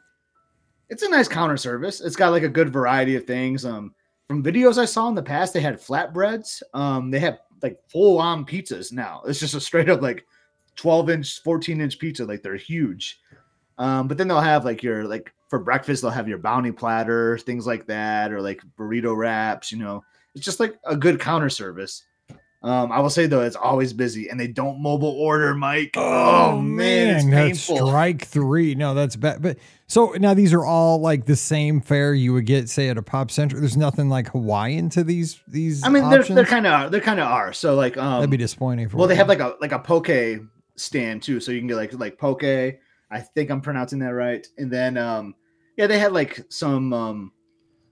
S3: it's a nice counter service. It's got like a good variety of things. Um, from videos I saw in the past, they had flatbreads. Um, they have like full on pizzas now. It's just a straight up like 12 inch, 14 inch pizza. Like they're huge. Um, but then they'll have like your like for breakfast, they'll have your bounty platter, things like that, or like burrito wraps, you know. It's just like a good counter service. Um, I will say though, it's always busy, and they don't mobile order, Mike.
S1: Oh, man, that's strike three. No, that's bad. But so now these are all like the same fare you would get, say, at a pop center. There's nothing like Hawaiian to these these.
S3: I mean, they're they're kind of they're kind of are. So like, um,
S1: that'd be disappointing.
S3: For well, they have like a like a poke stand too, so you can get like like poke. I think I'm pronouncing that right. And then um, yeah, they had like some um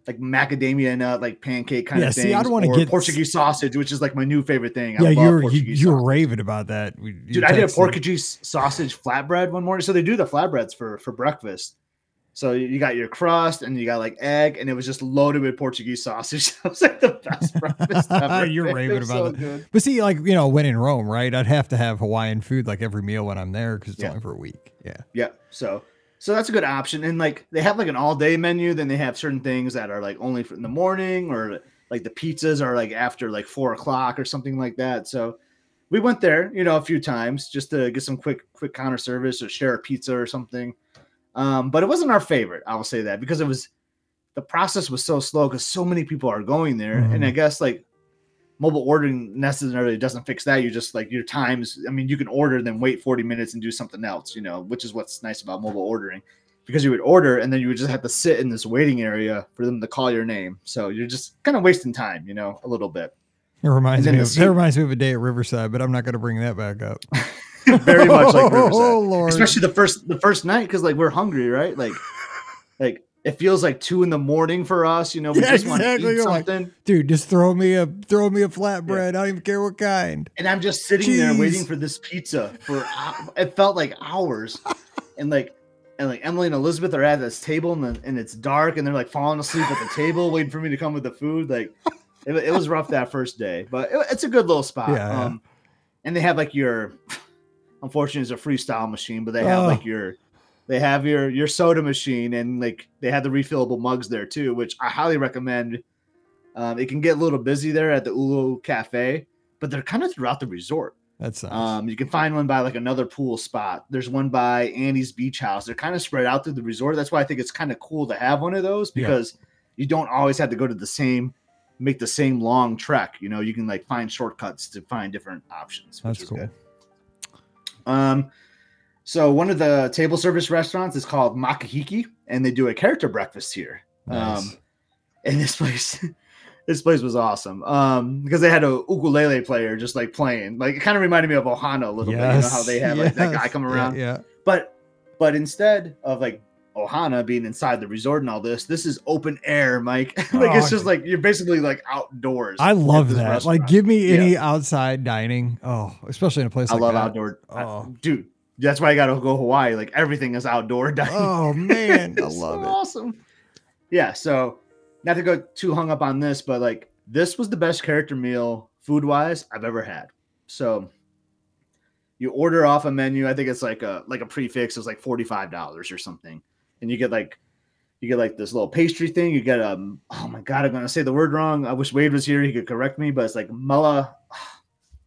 S3: like macadamia nut, like pancake kind
S1: yeah,
S3: of thing.
S1: See, I don't want to get
S3: Portuguese sausage, which is like my new favorite thing.
S1: Yeah, you're you, you were raving about that,
S3: dude. I did a Portuguese sausage flatbread one morning. So they do the flatbreads for for breakfast. So you got your crust and you got like egg, and it was just loaded with Portuguese sausage. That was like the best breakfast ever.
S1: You're raving about so it. Good. But see, like you know, when in Rome, right? I'd have to have Hawaiian food like every meal when I'm there because it's yeah. only for a week. Yeah.
S3: Yeah. So so that's a good option. And like they have like an all day menu, then they have certain things that are like only for in the morning or like the pizzas are like after like four o'clock or something like that. So we went there, you know, a few times just to get some quick quick counter service or share a pizza or something. Um, but it wasn't our favorite, I will say that, because it was the process was so slow because so many people are going there. Mm-hmm. And I guess like mobile ordering necessarily doesn't fix that. You just like your times. I mean, you can order, then wait 40 minutes and do something else, you know, which is what's nice about mobile ordering because you would order and then you would just have to sit in this waiting area for them to call your name. So you're just kind of wasting time, you know, a little bit.
S1: It reminds me. Of, seat, reminds me of a day at Riverside, but I'm not going to bring that back up.
S3: Very much like oh, Riverside, oh, Lord. especially the first the first night because like we're hungry, right? Like, like it feels like two in the morning for us. You know, we yeah, just exactly. want to eat You're something.
S1: Like, Dude, just throw me a throw me a flatbread. Yeah. I don't even care what kind.
S3: And I'm just sitting Jeez. there waiting for this pizza for. it felt like hours, and like. And like Emily and Elizabeth are at this table and, the, and it's dark and they're like falling asleep at the table waiting for me to come with the food. Like it, it was rough that first day, but it, it's a good little spot. Yeah, um, and they have like your, unfortunately, it's a freestyle machine, but they have oh. like your they have your your soda machine and like they have the refillable mugs there too, which I highly recommend. Um, it can get a little busy there at the Ulu Cafe, but they're kind of throughout the resort.
S1: That's
S3: nice. Um, you can find one by like another pool spot. There's one by Annie's Beach House. They're kind of spread out through the resort. That's why I think it's kind of cool to have one of those because yeah. you don't always have to go to the same, make the same long trek. You know, you can like find shortcuts to find different options.
S1: That's cool. Good.
S3: Um, so one of the table service restaurants is called Makahiki, and they do a character breakfast here. Nice. Um, and this place, this place was awesome. Um, because they had a ukulele player just like playing. Like it kind of reminded me of Ohana a little yes. bit. You know how they have yes. that guy come around.
S1: Yeah, yeah.
S3: But but instead of like Ohana being inside the resort and all this, this is open air, Mike. like oh, it's just like you're basically like outdoors.
S1: I love that. Restaurant. Like give me any yeah. outside dining. Oh, especially in a place I like
S3: love
S1: that.
S3: outdoor. Oh. I, dude, that's why I got to go Hawaii. Like everything is outdoor dining.
S1: Oh man, I love so it.
S3: Awesome. Yeah. So not to go too hung up on this, but like this was the best character meal food wise I've ever had. So you order off a menu. I think it's like a like a prefix. It's like forty five dollars or something, and you get like you get like this little pastry thing. You get um oh my god, I'm gonna say the word wrong. I wish Wade was here. He could correct me, but it's like mulla.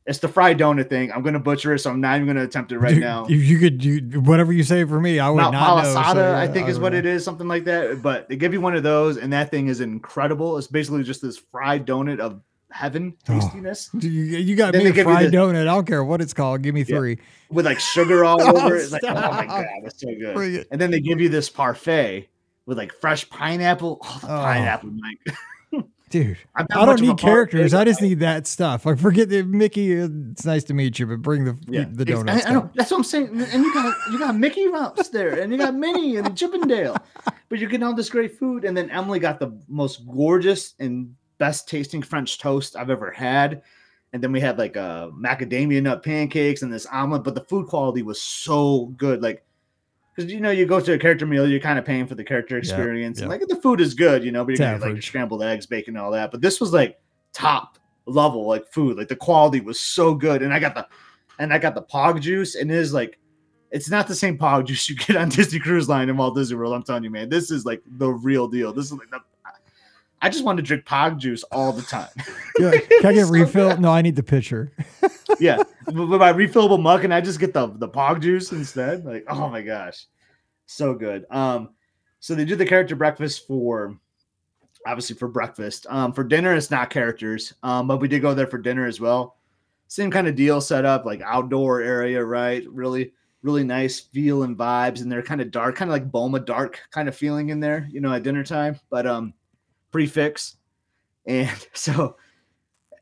S3: It's the fried donut thing. I'm gonna butcher it, so I'm not even gonna attempt it right
S1: you,
S3: now.
S1: You could do whatever you say for me. I would not, know, so yeah,
S3: I think I is what know. it is, something like that. But they give you one of those, and that thing is incredible. It's basically just this fried donut of heaven oh, tastiness.
S1: Oh, you, you got me a fried the, donut. I don't care what it's called. Give me three yeah,
S3: with like sugar all oh, over it. It's like oh my god, that's so good. And then they give you this parfait with like fresh pineapple. Oh, the oh. pineapple, Mike.
S1: Dude, I don't need characters. I just need that stuff. Like, forget the Mickey. It's nice to meet you, but bring the yeah. the donuts.
S3: I, I know, that's what I'm saying. And you got you got Mickey Mouse there, and you got Minnie and Chip 'n' Dale, but you're getting all this great food. And then Emily got the most gorgeous and best tasting French toast I've ever had. And then we had like a uh, macadamia nut pancakes and this omelet, but the food quality was so good. Like because you know you go to a character meal, you're kind of paying for the character experience, and like the food is good, you know, but you get like scrambled eggs, bacon, and all that. But this was like top level like food, like the quality was so good, and I got the and I got the pog juice, and it is like it's not the same pog juice you get on Disney Cruise Line and Walt Disney World. I'm telling you, man, this is like the real deal. This is like the I just want to drink pog juice all the time.
S1: Yeah, can I get so refill? Bad. No, I need the pitcher.
S3: yeah, with my refillable mug, and I just get the the pog juice instead. Like, oh my gosh, so good. Um, so they do the character breakfast for obviously for breakfast. Um, for dinner, it's not characters. Um, but we did go there for dinner as well. same kind of deal set up, like outdoor area, right? Really, really nice feel and vibes, and they're kind of dark, kind of like Boma dark kind of feeling in there, you know, at dinner time. But um, prefix, and so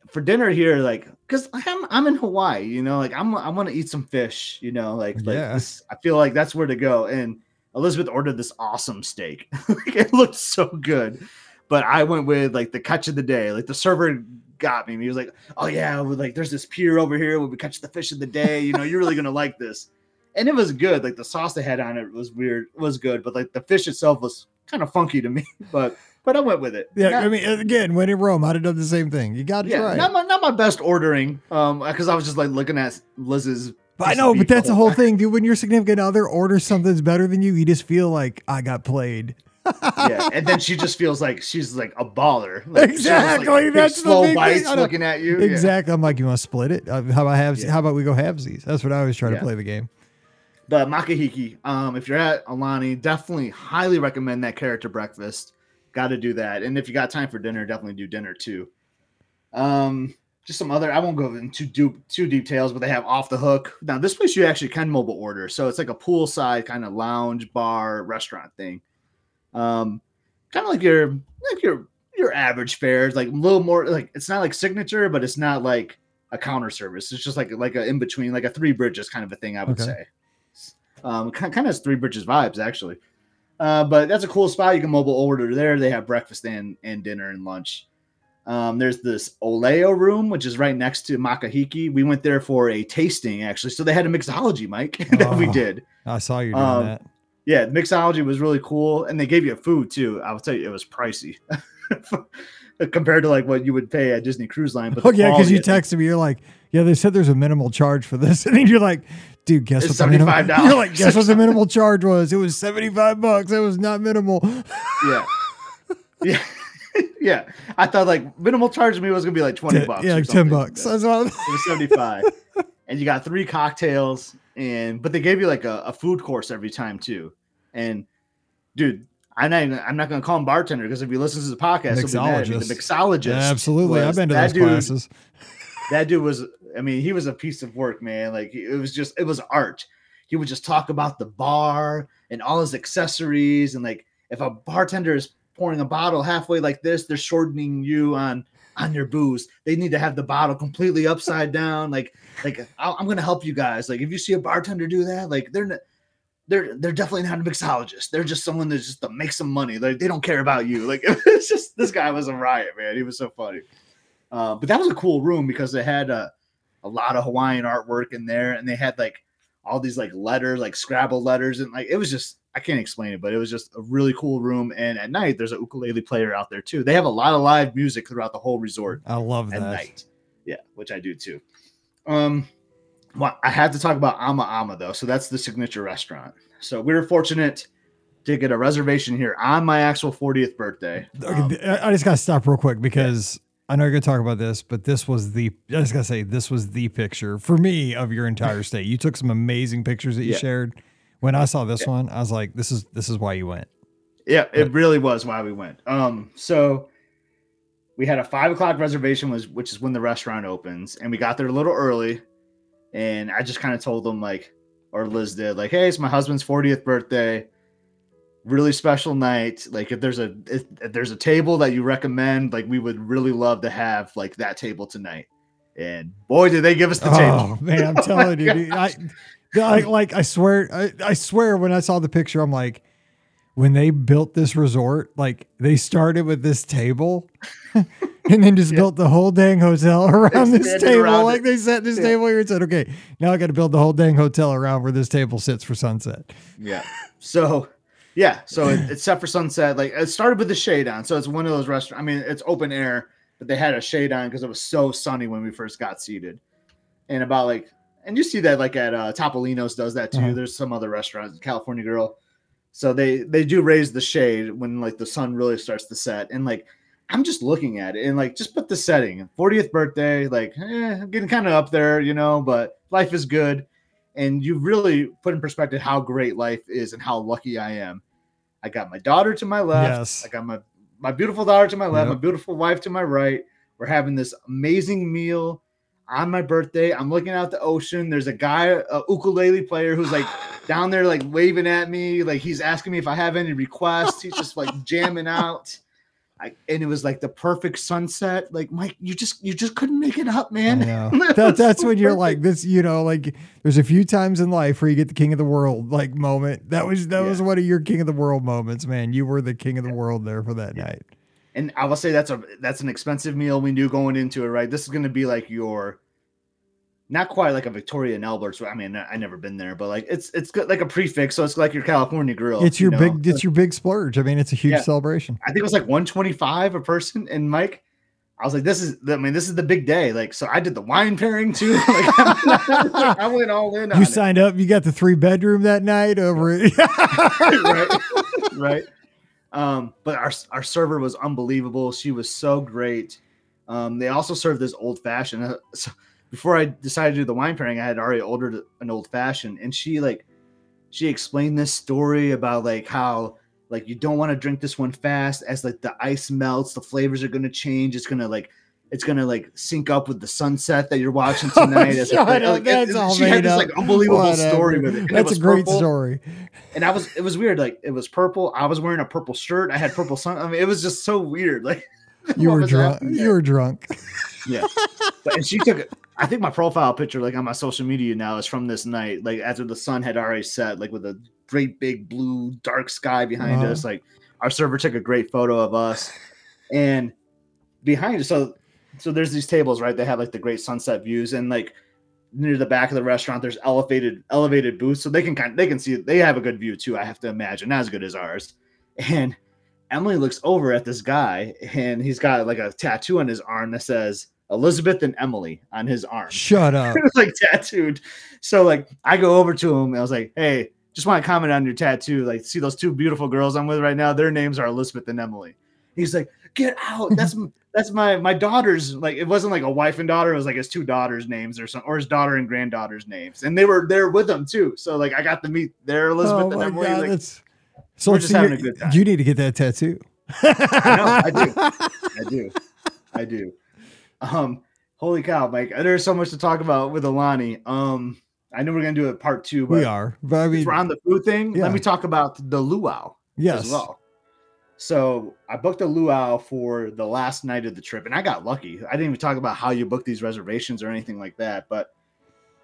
S3: for dinner here, like, cause I'm I'm in Hawaii, you know, like I'm I want to eat some fish, you know, like like
S1: Yeah.
S3: this, I feel like that's where to go. And Elizabeth ordered this awesome steak. like, it looked so good, but I went with like the catch of the day. Like the server got me. He was like, "Oh yeah, we're like there's this pier over here where we catch the fish of the day. You know, you're really gonna like this." And it was good. Like the sauce they had on it was weird, was good, but like the fish itself was kind of funky to me. But but I went with it.
S1: Yeah,
S3: Not-
S1: I mean, again, when in Rome, I'd have done the same thing. You got to
S3: yeah,
S1: try.
S3: not
S1: it.
S3: my not my best ordering, um, because I was just like looking at Liz's.
S1: But I know, but that's the
S3: whole
S1: thing, dude. When your significant other orders something that's better than you, you just feel like I got played.
S3: yeah, and then she just feels like she's like a baller. Like, just, like,
S1: Exactly, that's the
S3: slow bites looking at you. Yeah.
S1: Exactly. I'm like, you want to split it? Uh, how about have?
S3: Yeah.
S1: How about we go halvesies? That's what I always try
S3: Yeah.
S1: to play the game.
S3: The makahiki. Um, if you're at Aulani, definitely highly recommend that character breakfast. Got to do that, and if you got time for dinner, definitely do dinner too. Um, just some other. I won't go into do, too details, but they have off the hook. Now this place you actually can mobile order, so it's like a poolside kind of lounge bar restaurant thing. Um, kind of like your like your your average fares, like a little more like it's not like signature, but it's not like a counter service. It's just like like a in between, like a three bridges kind of a thing. I would
S1: Okay.
S3: say. Um, kind of has three bridges vibes actually. Uh, but that's a cool spot. You can mobile order there. They have breakfast and and dinner and lunch. Um, there's this Olelo room, which is right next to Makahiki. We went there for a tasting actually. So they had a mixology mic that we
S1: Oh.
S3: did.
S1: I saw you doing
S3: Um,
S1: that.
S3: Yeah, the mixology was really cool, and they gave you a food too. I will tell you, it was pricey compared to like what you would pay at Disney Cruise Line. But
S1: Oh yeah, because you texted me. You're like, yeah, they said there's a minimal charge for this, and then you're like, dude, guess
S3: It's
S1: what the minimum?
S3: $75.
S1: You're like, guess what the minimal charge was? It was seventy five bucks. It was not minimal.
S3: yeah, yeah, yeah. I thought like minimal charge to me was gonna be like twenty bucks.
S1: yeah, like ten
S3: something.
S1: bucks. That's what
S3: It was 75. and you got three cocktails and but they gave you like a, a food course every time too. And dude, I'm not even, I'm not gonna call him bartender because if he listens to the podcast, he'll be mad at me. the mixologist.
S1: Absolutely, I've been to those
S3: dude,
S1: classes.
S3: That dude was I mean, he was a piece of work, man. Like it was just it was art. He would just talk about the bar and all his accessories and like if a bartender is pouring a bottle halfway like this, they're shortening you on on your booze. They need to have the bottle completely upside down. Like, like I'll, I'm gonna help you guys. Like, if you see a bartender do that, like they're not, they're they're definitely not a mixologist. They're just someone that's just to make some money. Like they don't care about you. Like it's just this guy was a riot, man. He was so funny. Uh, but that was a cool room because they had a a lot of Hawaiian artwork in there, and they had like all these like letters, like Scrabble letters, and like it was just I can't explain it, but it was just a really cool room. And at night, there's a ukulele player out there too. They have a lot of live music throughout the whole resort
S1: I love
S3: at
S1: that.
S3: night. Yeah, which I do too. Um, well, I had to talk about Ama Ama though. So that's the signature restaurant. So we were fortunate to get a reservation here on my actual 40th birthday.
S1: Okay,
S3: Um,
S1: I I just gotta stop real quick because I know you're gonna talk about this, but this was the I just gotta say this was the picture for me of your entire stay. You took some amazing pictures that you
S3: Yeah.
S1: shared. When I saw this one, I was like, this is this is why you went.
S3: Yeah, it really was why we went. Um, so we had a five o'clock reservation, was which is when the restaurant opens, and we got there a little early. And I just kind of told them like, or Liz did, like, hey, it's my husband's 40th birthday. Really special night. Like, if there's a if, if there's a table that you recommend, like, we would really love to have like that table tonight. And boy, did they give us the
S1: Oh
S3: table.
S1: man, I'm telling you, dude, I, I like I swear I, I swear when I saw the picture, I'm like, when they built this resort, like they started with this table and then just
S3: Yeah.
S1: built the whole dang hotel around this table.
S3: around
S1: like
S3: it.
S1: they set this
S3: Yeah.
S1: table here and said, okay, now I got to build the whole dang hotel around where this table sits for sunset.
S3: Yeah. So, yeah. So it, it's set for sunset. Like it started with the shade on. So it's one of those restaurants. I mean, it's open air, but they had a shade on because it was so sunny when we first got seated. And about like, and you see that like at uh, Topolino's does that too.
S1: Uh-huh.
S3: There's some other restaurants, California Grill. So they they do raise the shade when like the sun really starts to set. And like I'm just looking at it and like just put the setting 40th birthday, like eh, I'm getting kind of up there, you know, but life is good and you really put in perspective how great life is and how lucky I am. I got my daughter to my left.
S1: Yes.
S3: I got my my beautiful daughter to my left,
S1: Yep.
S3: my beautiful wife to my right. We're having this amazing meal. on my birthday. I'm looking out the ocean. There's a guy, a ukulele player, who's like down there, like waving at me, like he's asking me if I have any requests. He's just like jamming out. I, and it was like the perfect sunset. Like Mike, you just you just couldn't make it up, man.
S1: that, that's so when you're like this. You know, like there's a few times in life where you get the king of the world like moment. That was that yeah. was one of your king of the world moments, man. You were the king of the world there for that yeah. night
S3: and I will say that's a that's an expensive meal we knew going into it, right? This is going to be like your not quite like a Victoria and Albert's. I mean, I never been there, but like it's it's like a prefix, so it's like your California grill.
S1: It's your you know? big it's your big splurge. I mean, it's a huge yeah. celebration.
S3: I think it was like 125 a person. And Mike, I was like, this is I mean, this is the big day. Like, so I did the wine pairing too. like, I went all in.
S1: You signed
S3: it.
S1: up. You got the three bedroom that night over it.
S3: right, right. Um, but our our server was unbelievable. She was so great. Um, they also served this old fashioned. Uh, so before I decided to do the wine pairing, I had already ordered an old fashioned, and she like she explained this story about like how like you don't want to drink this one fast as like the ice melts, the flavors are gonna change. It's gonna like it's gonna like sync up with the sunset that you're watching oh, tonight.
S1: oh, shut like, that's all she had this
S3: up. like unbelievable Whatever. story with it. And
S1: that's
S3: it
S1: a great purple. story.
S3: And I was it was weird. Like it was purple. I was wearing a purple shirt. I had purple sun. I mean, it was just so weird. Like
S1: you were drunk. You were drunk.
S3: Yeah. But and she took it. I think my profile picture, like on my social media now, is from this night, like after the sun had already set, like with a great big blue dark sky behind uh-huh. us. Like our server took a great photo of us, and behind us, so so there's these tables, right? They have like the great sunset views, and like near the back of the restaurant, there's elevated elevated booths, so they can kind of, they can see they have a good view too. I have to imagine, not as good as ours. And Emily looks over at this guy, and he's got like a tattoo on his arm that says Elizabeth and Emily on his arm.
S1: Shut up.
S3: it was like tattooed. So like I go over to him and I was like, hey, just want to comment on your tattoo. Like, see those two beautiful girls I'm with right now? Their names are Elizabeth and Emily. He's like, get out. That's that's my my daughter's like it wasn't like a wife and daughter, it was like his two daughters' names or something, or his daughter and granddaughter's names. And they were there with him too. So like I got to meet their Elizabeth oh and Emily. God, like, that's,
S1: so we're just having a good time. You need to get that tattoo.
S3: I know, I do. I do. I do. Um, holy cow, Mike. There's so much to talk about with Aulani. Um, I know we're gonna do a part two, but
S1: we are. But I mean,
S3: we're on the food thing. Yeah. Let me talk about the luau.
S1: Yes.
S3: As well. So I booked a luau for the last night of the trip, and I got lucky. I didn't even talk about how you book these reservations or anything like that, but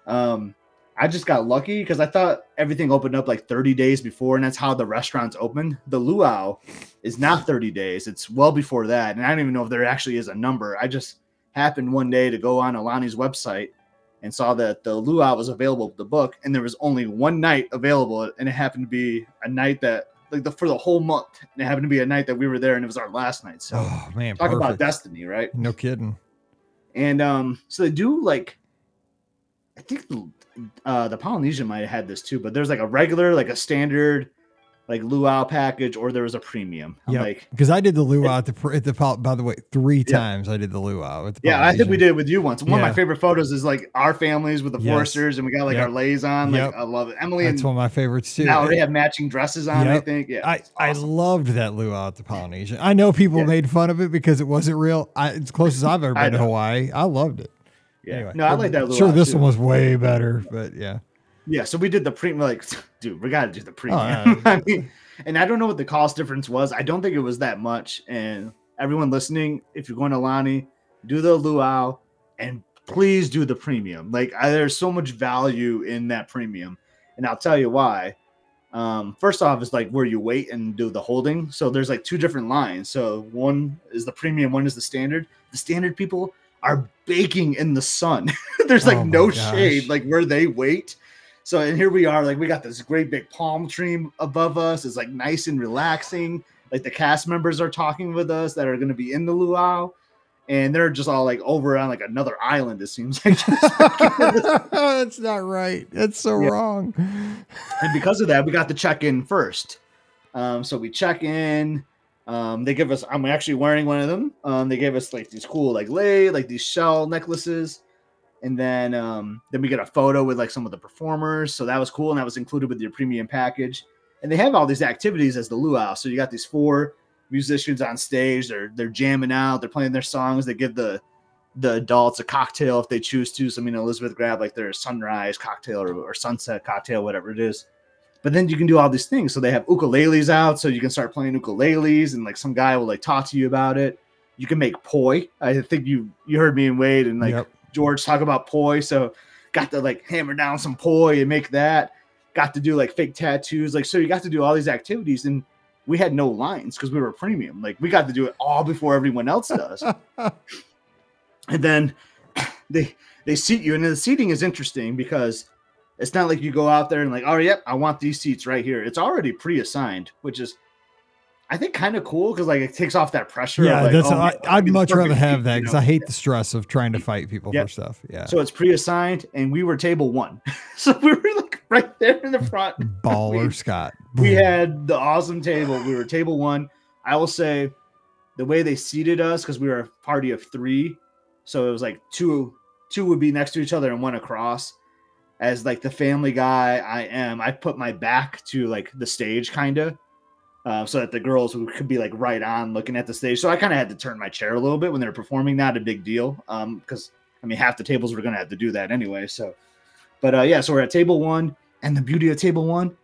S3: um, I just got lucky because I thought everything opened up like 30 days before, and that's how the restaurants open. The luau is not 30 days; it's well before that, and I don't even know if there actually is a number. I just happened one day to go on Aulani's website and saw that the luau was available the book, and there was only one night available, and it happened to be a night that like the for the whole month. And it happened to be a night that we were there, and it was our last night. So,
S1: oh man,
S3: talk perfect. about destiny, right?
S1: No kidding.
S3: And um, so they do like, I think the uh, the Polynesian might have had this too, but there's like a regular, like a standard like luau package or there was a premium.
S1: Yeah,
S3: like
S1: because I did the luau at the at the by the way three times I did the luau. The
S3: yeah, I think we did it with you once. One yeah. of my favorite photos is like our families with the yes. Foresters and we got like yep. our leis on. Like yep. I love it. Emily,
S1: that's one of my favorites too.
S3: Now they have matching dresses on. Yep. I think. Yeah,
S1: I awesome. I loved that luau at the Polynesian. I know people yeah. made fun of it because it wasn't real. I, as close as I've ever been to Hawaii, I loved it.
S3: Yeah, anyway, no, I like that.
S1: Sure, this too. one was way better, but yeah.
S3: Yeah, so we did the premium. Like, dude, we got to do the premium. Oh, yeah. I mean, and I don't know what the cost difference was. I don't think it was that much. And everyone listening, if you're going to Lani, do the luau and please do the premium. Like I, there's so much value in that premium, and I'll tell you why. Um, first off, is like where you wait and do the holding. So there's like two different lines. So one is the premium, one is the standard. The standard people are baking in the sun. there's like oh no gosh. shade, like where they wait. So and here we are, like we got this great big palm tree above us. It's like nice and relaxing. Like the cast members are talking with us that are going to be in the luau, and they're just all like over on like another island. It seems like
S1: that's not right. That's so yeah. wrong.
S3: And because of that, we got to check in first. Um, so we check in. Um, they give us. I'm actually wearing one of them. Um, they gave us like these cool like lei, like these shell necklaces and then um, then we get a photo with like some of the performers. So that was cool, and that was included with your premium package. And they have all these activities as the luau. So you got these four musicians on stage. They're they're jamming out. They're playing their songs. They give the the adults a cocktail if they choose to. So I mean, Elizabeth grabbed like their sunrise cocktail or, or sunset cocktail, whatever it is. But then you can do all these things. So they have ukuleles out, so you can start playing ukuleles, and like some guy will like talk to you about it. You can make poi. I think you you heard me and Wade and like
S1: Yep.
S3: George talk about poi. So got to like hammer down some poi and make that. Got to do like fake tattoos. Like so, you got to do all these activities, and we had no lines because we were premium. Like we got to do it all before everyone else does. and then they they seat you, and the seating is interesting because it's not like you go out there and like, oh yep, I want these seats right here. It's already pre-assigned, which is I think kind of cool because like it takes off that pressure.
S1: Yeah,
S3: like,
S1: that's
S3: oh,
S1: I, I'd much rather have that
S3: you
S1: because
S3: know?
S1: I hate the stress of trying to fight people
S3: Yep.
S1: for stuff. Yeah,
S3: So it's pre-assigned, and we were table one, so we were like right there in the front.
S1: baller
S3: we-
S1: Scott.
S3: We had the awesome table. We were table one. I will say, the way they seated us because we were a party of three, so it was like two two would be next to each other and one across. As like the family guy I am, I put my back to like the stage, kind of, uh, so that the girls could be like right on looking at the stage. So I kind of had to turn my chair a little bit when they were performing. Not a big deal, um, because I mean half the tables were gonna have to do that anyway. So, but uh, yeah, so we're at table one, and the beauty of table one,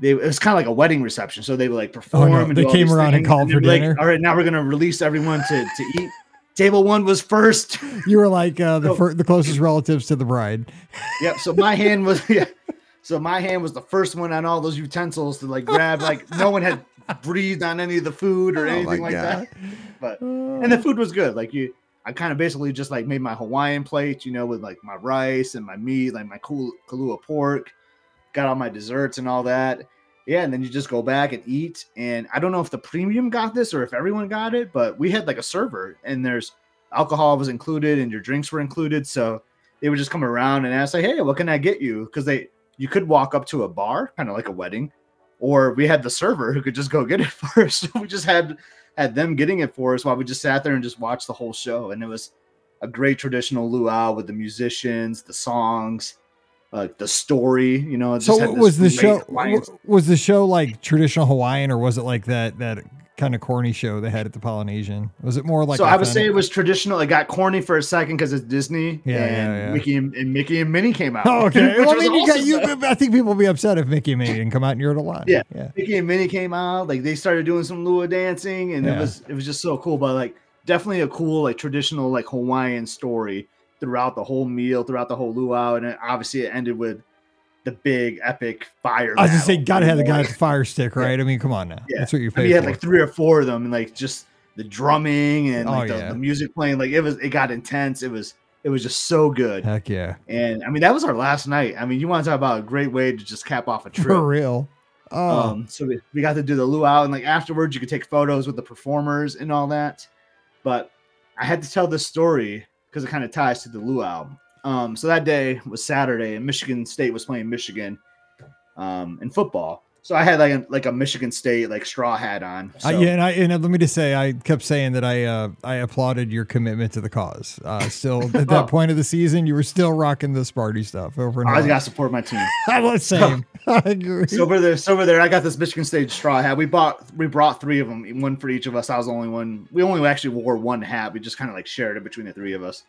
S3: they it was kind of like a wedding reception. So they would like perform.
S1: Oh, no,
S3: and
S1: they came around and called
S3: they'd
S1: for
S3: be like,
S1: dinner?
S3: All right, now we're gonna release everyone to to eat. Table one was first.
S1: You were like uh, the
S3: So-
S1: fir- the closest relatives to the bride.
S3: Yep. So my hand was yeah. So my hand was the first one on all those utensils to like grab. Like no one had breathed on any of the food or
S1: Oh
S3: anything like that. But and the food was good. Like you, I kind of basically just like made my Hawaiian plate, you know, with like my rice and my meat, like my cool Kalua pork. Got all my desserts and all that. Yeah, and then you just go back and eat. And I don't know if the premium got this or if everyone got it, but we had like a server, and there's alcohol was included and your drinks were included. So they would just come around and ask, like, "Hey, what can I get you?" Because they you could walk up to a bar, kind of like a wedding, or we had the server who could just go get it for us. We just had had them getting it for us while we just sat there and just watched the whole show. And it was a great traditional luau with the musicians, the songs, uh, the story. You know, it just
S1: So was the show
S3: Hawaiian
S1: was the show like traditional Hawaiian or was it like that that kind of corny show they had at the Polynesian? Was it more like
S3: so I would say it was traditional. It got corny for a second because it's Disney,
S1: Yeah, yeah,
S3: and
S1: yeah.
S3: Mickey and, and Mickey and Minnie came out.
S1: Oh, okay. Well, I mean, you got
S3: awesome,
S1: you.
S3: though.
S1: I think people would be upset if Mickey and Minnie didn't come out and you're the line.
S3: Yeah.
S1: yeah.
S3: Mickey and Minnie came out, like they started doing some lua dancing, and
S1: Yeah.
S3: it was it was just so cool. But like definitely a cool like traditional like Hawaiian story throughout the whole meal, throughout the whole luau, and it, obviously it ended with the big epic fire.
S1: I was just say, gotta have the guy with the fire stick, right? I mean, come on now.
S3: Yeah.
S1: That's what you
S3: I mean, you had
S1: for.
S3: like three or four of them, and like just the drumming and
S1: Oh,
S3: like the,
S1: yeah.
S3: the music playing. Like it was, it got intense. It was, it was just so good.
S1: Heck yeah,
S3: And I mean, that was our last night. I mean, you want to talk about a great way to just cap off a trip.
S1: for real. Oh,
S3: Um, so we, we got to do the luau, and like afterwards, you could take photos with the performers and all that. But I had to tell this story because it kind of ties to the luau. Um, so that day was Saturday, and Michigan State was playing Michigan um, in football. So I had like a, like a Michigan State like straw hat on. So,
S1: I, yeah, and I and uh, let me just say, I kept saying that I uh, I applauded your commitment to the cause. Uh, still, at that
S3: Oh.
S1: point of the season, you were still rocking the Sparty stuff over and
S3: I
S1: over.
S3: got to support my team.
S1: I was same. I agree.
S3: So over there, so over there, I got this Michigan State straw hat. We bought, we brought three of them, one for each of us. I was the only one. We only actually wore one hat. We just kind of like shared it between the three of us.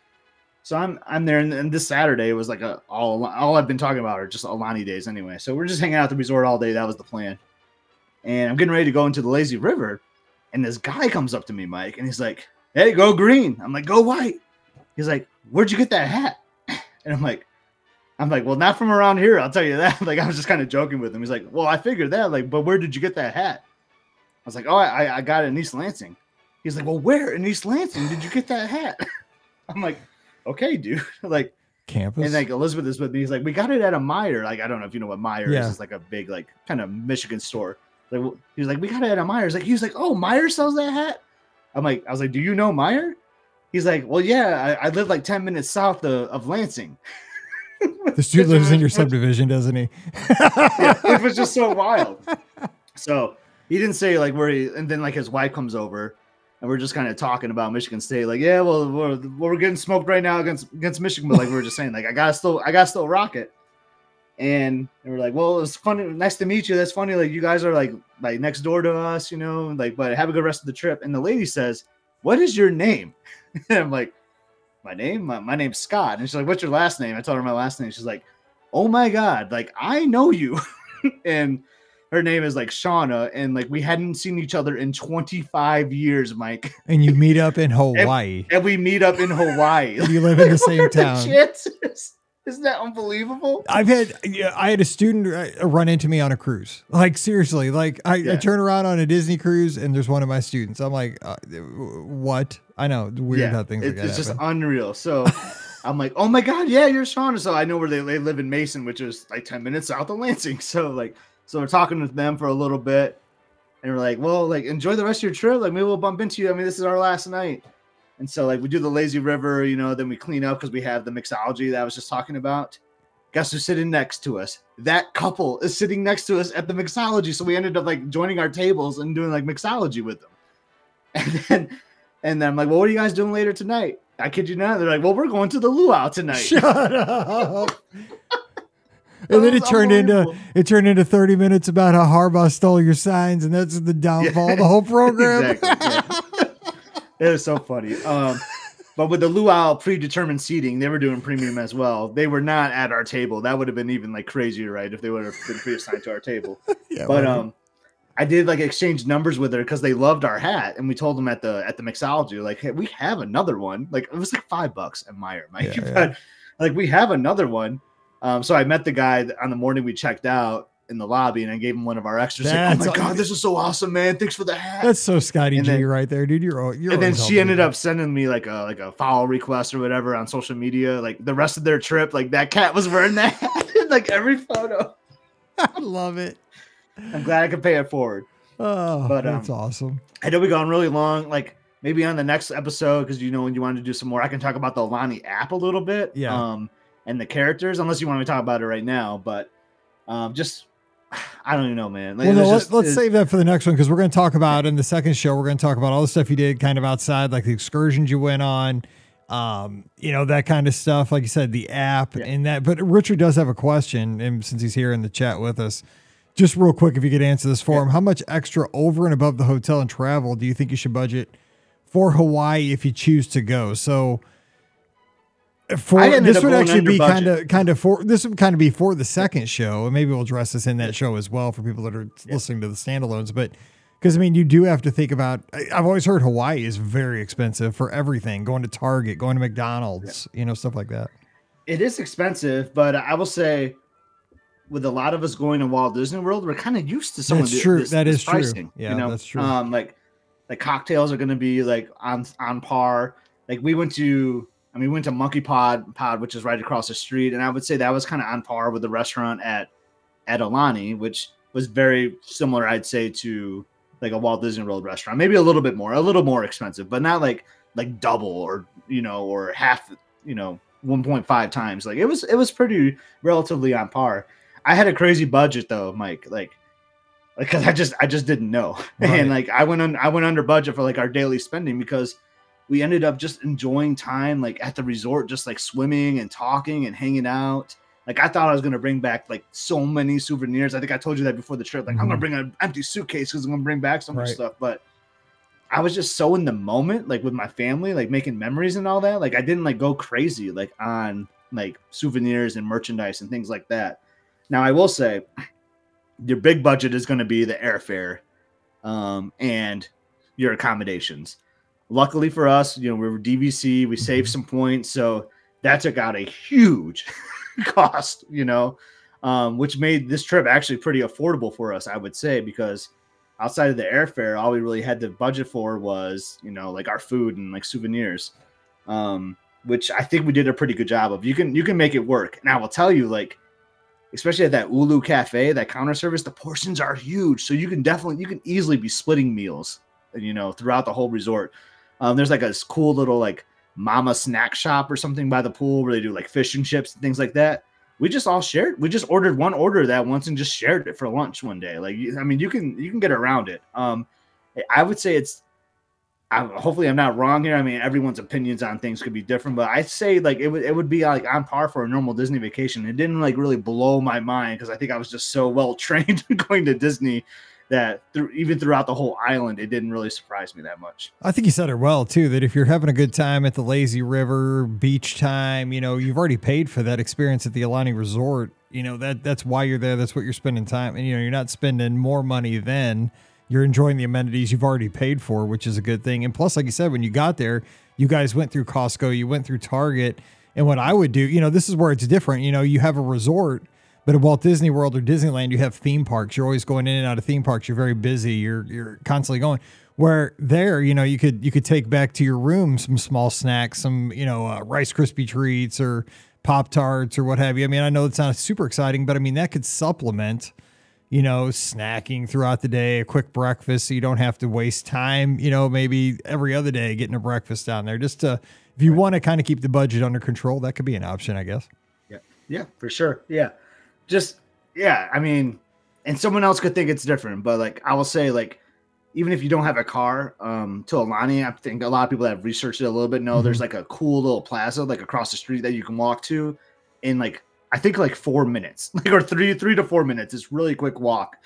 S3: So I'm, I'm there, and, and this Saturday was like a all, all I've been talking about are just Aulani days anyway. So we're just hanging out at the resort all day. That was the plan. And I'm getting ready to go into the lazy river, and this guy comes up to me, Mike, and he's like, "Hey, go green." I'm like, "Go white." He's like, "Where'd you get that hat?" And I'm like, I'm like, well, not from around here. I'll tell you that. Like, I was just kind of joking with him. He's like, well, I figured that. Like, but where did you get that hat? I was like, oh, I, I got it in East Lansing. He's like, well, where in East Lansing did you get that hat? I'm like, okay, dude. like,
S1: Campus.
S3: and like Elizabeth is with me. He's like, we got it at a Meijer. Like, I don't know if you know what Meijer
S1: Yeah.
S3: is. It's like a big, like, kind of Michigan store. Like, he was like, we got it at a Meijers. Like, he was like, oh, Meijer sells that hat. I'm like, I was like, do you know Meijer? He's like, well, yeah, I, I live like 10 minutes south of, of Lansing.
S1: this dude lives in your
S3: Which-
S1: subdivision, doesn't he?
S3: it was just so wild. So he didn't say like where he, and then like his wife comes over, and we're just kind of talking about Michigan State. Like, yeah, well, we're, we're getting smoked right now against against Michigan, but like we were just saying, like I gotta still, I gotta still rock it. And they were like, well, it's funny, nice to meet you. That's funny. Like you guys are like like next door to us, you know. Like, but have a good rest of the trip. And the lady says, "What is your name?" and I'm like, my name, my, my name's Scott. And she's like, what's your last name? I told her my last name. She's like, oh my God, like I know you. and her name is like Shauna. And like we hadn't seen each other in 25 years, Mike.
S1: And you meet up in Hawaii.
S3: And we meet up in Hawaii.
S1: you live in the same town.
S3: Chances? Isn't that unbelievable?
S1: I've had yeah, I had a student uh, run into me on a cruise. Like seriously, like I,
S3: Yeah.
S1: I turn around on a Disney cruise and there's one of my students. I'm like, uh, what? I know, weird how things
S3: it- it's just
S1: happen.
S3: unreal. So I'm like, oh my god, yeah, you're Shauna. So I know where they, they live in Mason, which is like 10 minutes south of Lansing. So like, so we're talking with them for a little bit, and we're like, well, like enjoy the rest of your trip. Like maybe we'll bump into you. I mean, this is our last night. And so like we do the lazy river, you know, then we clean up because we have the mixology that I was just talking about. Guess who's sitting next to us? That couple is sitting next to us at the mixology. So we ended up like joining our tables and doing like mixology with them. And then and then I'm like, well, what are you guys doing later tonight? I kid you not. They're like, well, we're going to the luau tonight.
S1: Shut up. and then it turned into it turned into 30 minutes about how Harbaugh stole your signs, and that's the downfall of the whole program.
S3: Exactly, yeah. it was so funny. Um, but with the luau predetermined seating, they were doing premium as well. They were not at our table. That would have been even like crazier, right? If they would have been pre-assigned to our table.
S1: Yeah,
S3: But um, I did like exchange numbers with her because they loved our hat, and we told them at the at the mixology, like, hey, we have another one. Like it was like five bucks at Meijer, Mike.
S1: Yeah, yeah.
S3: but like we have another one. Um, so I met the guy on the morning we checked out in the lobby, and I gave him one of our extras. Like, oh my god, this is so awesome, man! Thanks for the hat.
S1: that's so Scotty
S3: and
S1: G
S3: then-
S1: right there, dude. You're you're
S3: and then she ended up sending me like a like a follow request or whatever on social media. Like the rest of their trip, like that cat was wearing that hat in like every photo.
S1: I love it.
S3: I'm glad I could pay it forward.
S1: Oh,
S3: But,
S1: that's
S3: um,
S1: awesome.
S3: I know we gone really long. Like maybe on the next episode, because you know when you wanted to do some more, I can talk about the Aulani app a little bit.
S1: Yeah.
S3: Um, and the characters, unless you want to talk about it right now. But um, just I don't even know, man. Like,
S1: Well, no,
S3: just-
S1: let's save that for the next one because we're going to talk about in the second show. We're going to talk about all the stuff you did kind of outside, like the excursions you went on, um, you know, that kind of stuff. Like you said, the app
S3: Yeah.
S1: and that. But Richard does have a question, and since he's here in the chat with us, just real quick, if you could answer this for him, how much extra over and above the hotel and travel do you think you should budget for Hawaii if you choose to go? So. For this would actually be kind of kind of for this would kind of be for the second show, and maybe we'll address this in that show as well for people that are listening to the standalones. But because I mean, you do have to think about. I- I've always heard Hawaii is very expensive for everything, going to Target, going to McDonald's, you know, stuff like that.
S3: it is expensive, but I will say, with a lot of us going to Walt Disney World, we're kind of used to some
S1: That's
S3: of the,
S1: true.
S3: This,
S1: That
S3: this
S1: is true.
S3: pricing.
S1: Yeah,
S3: you know?
S1: that's true.
S3: Um, like, like cocktails are going to be like on on par. Like we went to, I mean, we went to Monkey Pod Pod, which is right across the street, and I would say that was kind of on par with the restaurant at at Aulani, which was very similar, I'd say, to like a Walt Disney World restaurant. Maybe a little bit more, a little more expensive, but not like like double or you know or half, you know, 1.5 times. Like it was it was pretty relatively on par. I had a crazy budget though, Mike. Like like because I just I just didn't know,
S1: Right.
S3: and like I went on I went under budget for like our daily spending because we ended up just enjoying time like at the resort, just like swimming and talking and hanging out. Like I thought I was gonna bring back like so many souvenirs. I think I told you that before the trip. Like I'm gonna
S1: Mhm.
S3: bring an empty suitcase because I'm gonna bring back so much
S1: Right.
S3: stuff. But I was just so in the moment, like with my family, like making memories and all that. Like I didn't like go crazy like on like souvenirs and merchandise and things like that. Now I will say your big budget is going to be the airfare um, and your accommodations. Luckily for us, you know, we were DVC, we saved some points, so that took out a huge cost, you know, um, which made this trip actually pretty affordable for us, I would say, because outside of the airfare, all we really had to budget for was, you know, like our food and like souvenirs, um, which I think we did a pretty good job of. You can you can make it work, and I will tell you, like, especially at that Ulu Cafe, that counter service, the portions are huge, so you can definitely you can easily be splitting meals, you know, throughout the whole resort. Um, there's like a cool little like mama snack shop or something by the pool where they do like fish and chips and things like that. We just all shared. We just ordered one order of that once and just shared it for lunch one day. Like, I mean, you can you can get around it. Um, I would say it's. I, hopefully, I'm not wrong here. I mean, everyone's opinions on things could be different, but I'd say like it would it would be like on par for a normal Disney vacation. It didn't like really blow my mind because I think I was just so well trained going to Disney that through, even throughout the whole island, it didn't really surprise me that much.
S1: I think you said it well too. That if you're having a good time at the lazy river beach time, you know you've already paid for that experience at the Aulani Resort. You know that that's why you're there. That's what you're spending time, and you know you're not spending more money then. You're enjoying the amenities you've already paid for, which is a good thing. And plus, like you said, when you got there, you guys went through Costco, you went through Target, and what I would do, you know, this is where it's different. You know, you have a resort but at Walt Disney World or Disneyland, you have theme parks. You're always going in and out of theme parks. You're very busy. You're you're constantly going. Where there, you know, you could you could take back to your room some small snacks, some you know uh, Rice Krispie treats or Pop Tarts or what have you. I mean, I know it's not super exciting, but I mean that could supplement, you know, snacking throughout the day, a quick breakfast, so you don't have to waste time. You know, maybe every other day getting a breakfast down there. Just to if you want to kind of keep the budget under control, that could be an option, I guess.
S3: Yeah, yeah, for sure. Yeah just yeah, I mean, and someone else could think it's different, but like I will say, like even if you don't have a car, um, to Aulani, I think a lot of people that have researched it a little bit know mm-hmm. there's like a cool little plaza like across the street that you can walk to in like I think like four minutes, like or three three to four minutes. It's really quick walk.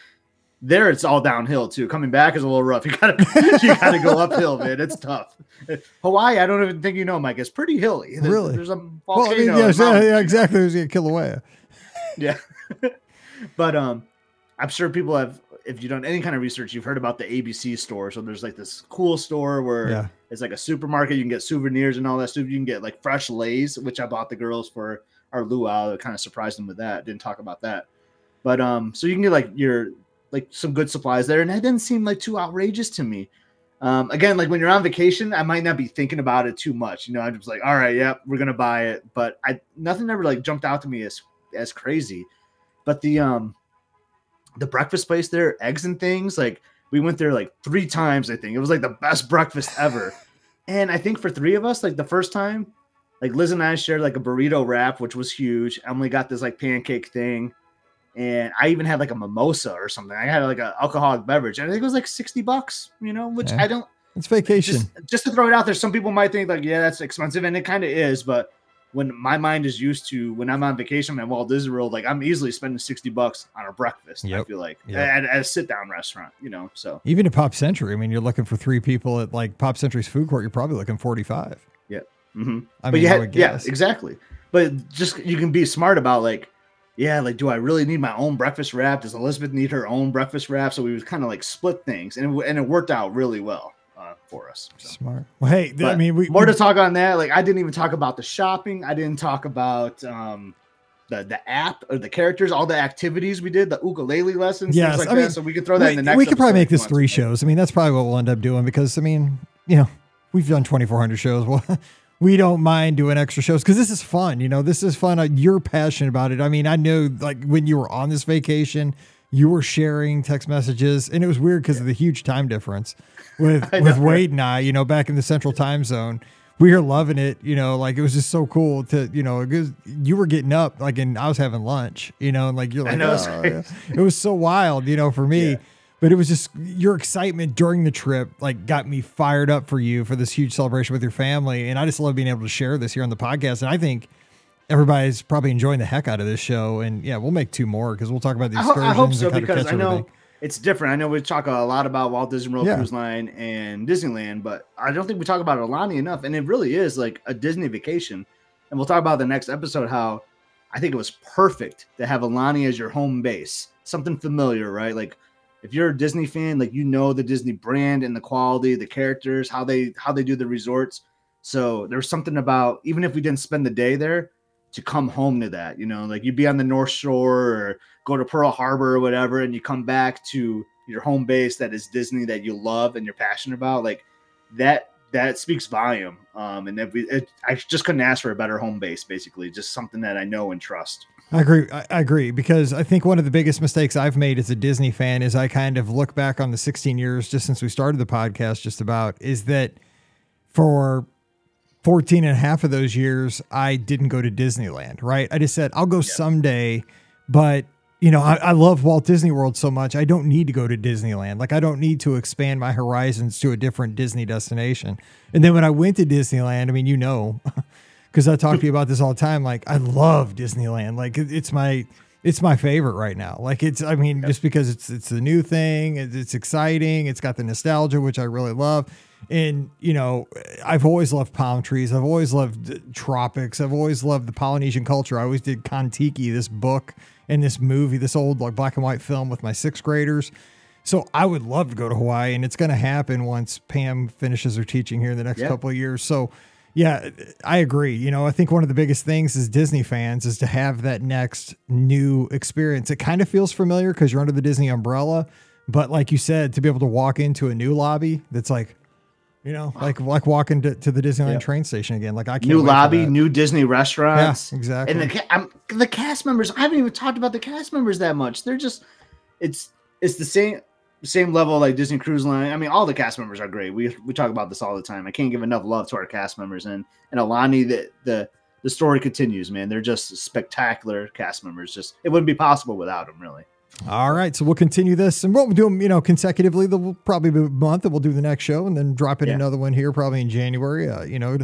S3: There, it's all downhill too. Coming back is a little rough. You gotta you gotta go uphill, man. It's tough. Hawaii, I don't even think you know, Mike. It's pretty hilly. There's,
S1: really?
S3: There's a
S1: volcano. Well, I mean, yeah, yeah, yeah, exactly. There's a Kilauea.
S3: Yeah. but um I'm sure people have if you've done any kind of research, you've heard about the ABC store. So there's like this cool store where yeah. it's like a supermarket. You can get souvenirs and all that stuff. You can get like fresh leis, which I bought the girls for our luau. It kind of surprised them with that. Didn't talk about that. But um, so you can get like your like some good supplies there, and that didn't seem like too outrageous to me. Um, again, like when you're on vacation, I might not be thinking about it too much. You know, I'm just like, all right, yep, we're gonna buy it. But I nothing ever like jumped out to me as as crazy. But the um the breakfast place there, eggs and things, like we went there like three times, I think. It was like the best breakfast ever. and I think for three of us, like the first time, like Liz and I shared like a burrito wrap, which was huge. Emily got this like pancake thing. And I even had like a mimosa or something. I had like an alcoholic beverage. And I think it was like 60 bucks, you know, which yeah. I don't
S1: it's vacation.
S3: Just, just, to throw it out there, some people might think like, yeah, that's expensive, and it kind of is. But when my mind is used to when I'm on vacation at Walt Disney World, like I'm easily spending 60 bucks on a breakfast. Yep. I feel like yep. at, at, a sit down restaurant, you know. So
S1: even at Pop Century, I mean, you're looking for three people at like Pop Century's food court, you're probably looking 45.
S3: Yeah. Mm-hmm. I but mean, yeah, exactly. But just you can be smart about like, yeah, like, do I really need my own breakfast wrap? Does Elizabeth need her own breakfast wrap? So we was kind of like split things, and it, and it worked out really well for us.
S1: So. Smart. Well, hey, but I mean, we,
S3: more
S1: we,
S3: to talk on that. Like, I didn't even talk about the shopping. I didn't talk about um, the the app or the characters, all the activities we did, the ukulele lessons, yes, like I mean, So we could throw that we, in the next.
S1: We could probably make this three shows. I mean, that's probably what we'll end up doing because I mean, you know, we've done twenty four hundred shows. Well. we don't mind doing extra shows because this is fun. You know, this is fun. Uh, you're passionate about it. I mean, I know like when you were on this vacation, you were sharing text messages, and it was weird because yeah. of the huge time difference with know, with Wade and I. You know, back in the Central Time Zone, we were loving it. You know, like it was just so cool to you know, because you were getting up like, and I was having lunch. You know, and like you're like, oh, yeah. it was so wild. You know, for me. Yeah. But it was just your excitement during the trip, like, got me fired up for you for this huge celebration with your family, and I just love being able to share this here on the podcast. And I think everybody's probably enjoying the heck out of this show. And yeah, we'll make two more because we'll talk about the excursions. I, hope so because I know everything.
S3: it's different. I know we talk a lot about Walt Disney World yeah. Cruise Line and Disneyland, but I don't think we talk about Aulani enough. And it really is like a Disney vacation. And we'll talk about the next episode how I think it was perfect to have Aulani as your home base, something familiar, right? Like if you're a Disney fan, like you know the Disney brand and the quality, the characters, how they how they do the resorts. So there's something about even if we didn't spend the day there, to come home to that. You know, like you'd be on the North Shore or go to Pearl Harbor or whatever, and you come back to your home base that is Disney that you love and you're passionate about. Like that that speaks volume. Um, and if we, it, I just couldn't ask for a better home base. Basically, just something that I know and trust.
S1: I agree. I agree because I think one of the biggest mistakes I've made as a Disney fan is I kind of look back on the 16 years just since we started the podcast, just about is that for 14 and a half of those years, I didn't go to Disneyland, right? I just said, I'll go someday, but you know, I, I, love Walt Disney World so much. I don't need to go to Disneyland. Like, I don't need to expand my horizons to a different Disney destination. And then when I went to Disneyland, I mean, you know, because I talk to you about this all the time. Like, I love Disneyland. Like, it's my it's my favorite right now. Like it's, I mean, just because it's it's the new thing, it's, it's exciting, it's got the nostalgia, which I really love. And you know, I've always loved palm trees. I've always loved tropics. I've always loved the Polynesian culture. I always did Kon-Tiki, this book and this movie, this old like black and white film with my sixth graders. So I would love to go to Hawaii, and it's going to happen once Pam finishes her teaching here in the next
S3: Yeah.
S1: couple of years. So, yeah, I agree. You know, I think one of the biggest things as Disney fans is to have that next new experience. It kind of feels familiar because you're under the Disney umbrella, but like you said, to be able to walk into a new lobby that's like, you know, like like walking to, to the Disneyland
S3: Yeah.
S1: train station again. Like I can't
S3: New lobby, new Disney restaurants.
S1: Yeah, exactly.
S3: And the I'm, the cast members, I haven't even talked about the cast members that much. They're just, it's it's the same same level like Disney Cruise Line. I mean, all the cast members are great. We we talk about this all the time. I can't give enough love to our cast members and and Aulani. The the the story continues, man. They're just spectacular cast members. Just it wouldn't be possible without them, really.
S1: All right, so we'll continue this, and we'll do them, you know, consecutively. The will probably be a month, and we'll do the next show, and then drop in
S3: Yeah.
S1: another one here, probably in January. Uh, you know,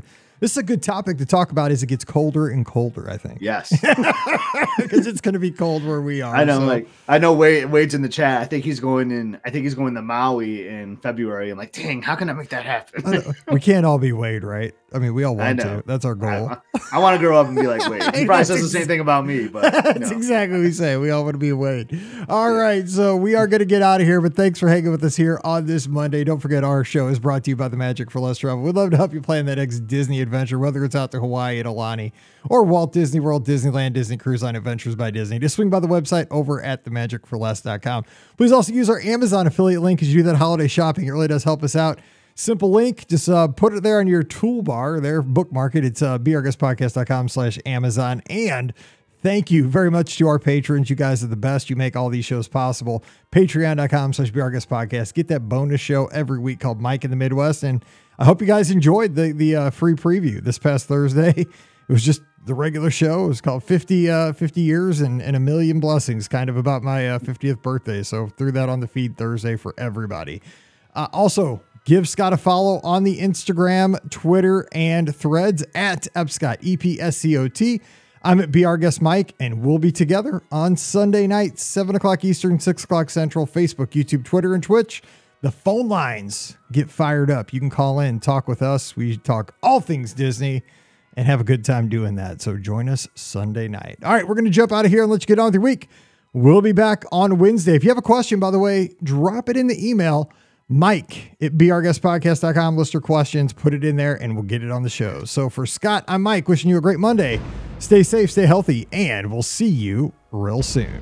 S1: this is a good topic to talk about as it gets colder and colder. I think
S3: Yes,
S1: because it's going to be cold where we are.
S3: I know.
S1: so-
S3: Like I know. Wade Wade's in the chat. I think he's going in. I think he's going to Maui in February. I'm like, dang, how can I make that happen?
S1: we can't all be Wade, right? I mean, we all want to. That's our goal.
S3: I, want to grow up and be like Wade. He probably says the same thing about me, but
S1: That's
S3: no.
S1: exactly what we say. We all want to be Wade. All right, so we are going to get out of here, but thanks for hanging with us here on this Monday. Don't forget, our show is brought to you by the Magic for Less Travel. We'd love to help you plan that next Disney adventure, whether it's out to Hawaii at Aulani or Walt Disney World, Disneyland, Disney Cruise Line Adventures by Disney. Just swing by the website over at themagicforless.com. Please also use our Amazon affiliate link as you do that holiday shopping. It really does help us out. Simple link, just uh, put it there on your toolbar there, bookmark it. It's uh, beourguestpodcast.com slash Amazon. And thank you very much to our patrons. You guys are the best. You make all these shows possible. Patreon.com slash Podcast. Get that bonus show every week called Mike in the Midwest. And I hope you guys enjoyed the, the uh, free preview this past Thursday. It was just the regular show. It was called 50, uh, 50 Years and, and a Million Blessings, kind of about my uh, 50th birthday. So threw that on the feed Thursday for everybody. Uh, also, give Scott a follow on the Instagram, Twitter, and threads at Epscott, E P S C O T. I'm at BeOurGuestMike, and we'll be together on Sunday night, 7 o'clock Eastern, 6 o'clock Central, Facebook, YouTube, Twitter, and Twitch. The phone lines get fired up. You can call in, talk with us. We talk all things Disney and have a good time doing that. So join us Sunday night. All right, we're going to jump out of here and let you get on with your week. We'll be back on Wednesday. If you have a question, by the way, drop it in the email. Mike at beourguestpodcast.com. List your questions, put it in there, and we'll get it on the show. So for Scott, I'm Mike, wishing you a great Monday. Stay safe, stay healthy, and we'll see you real soon.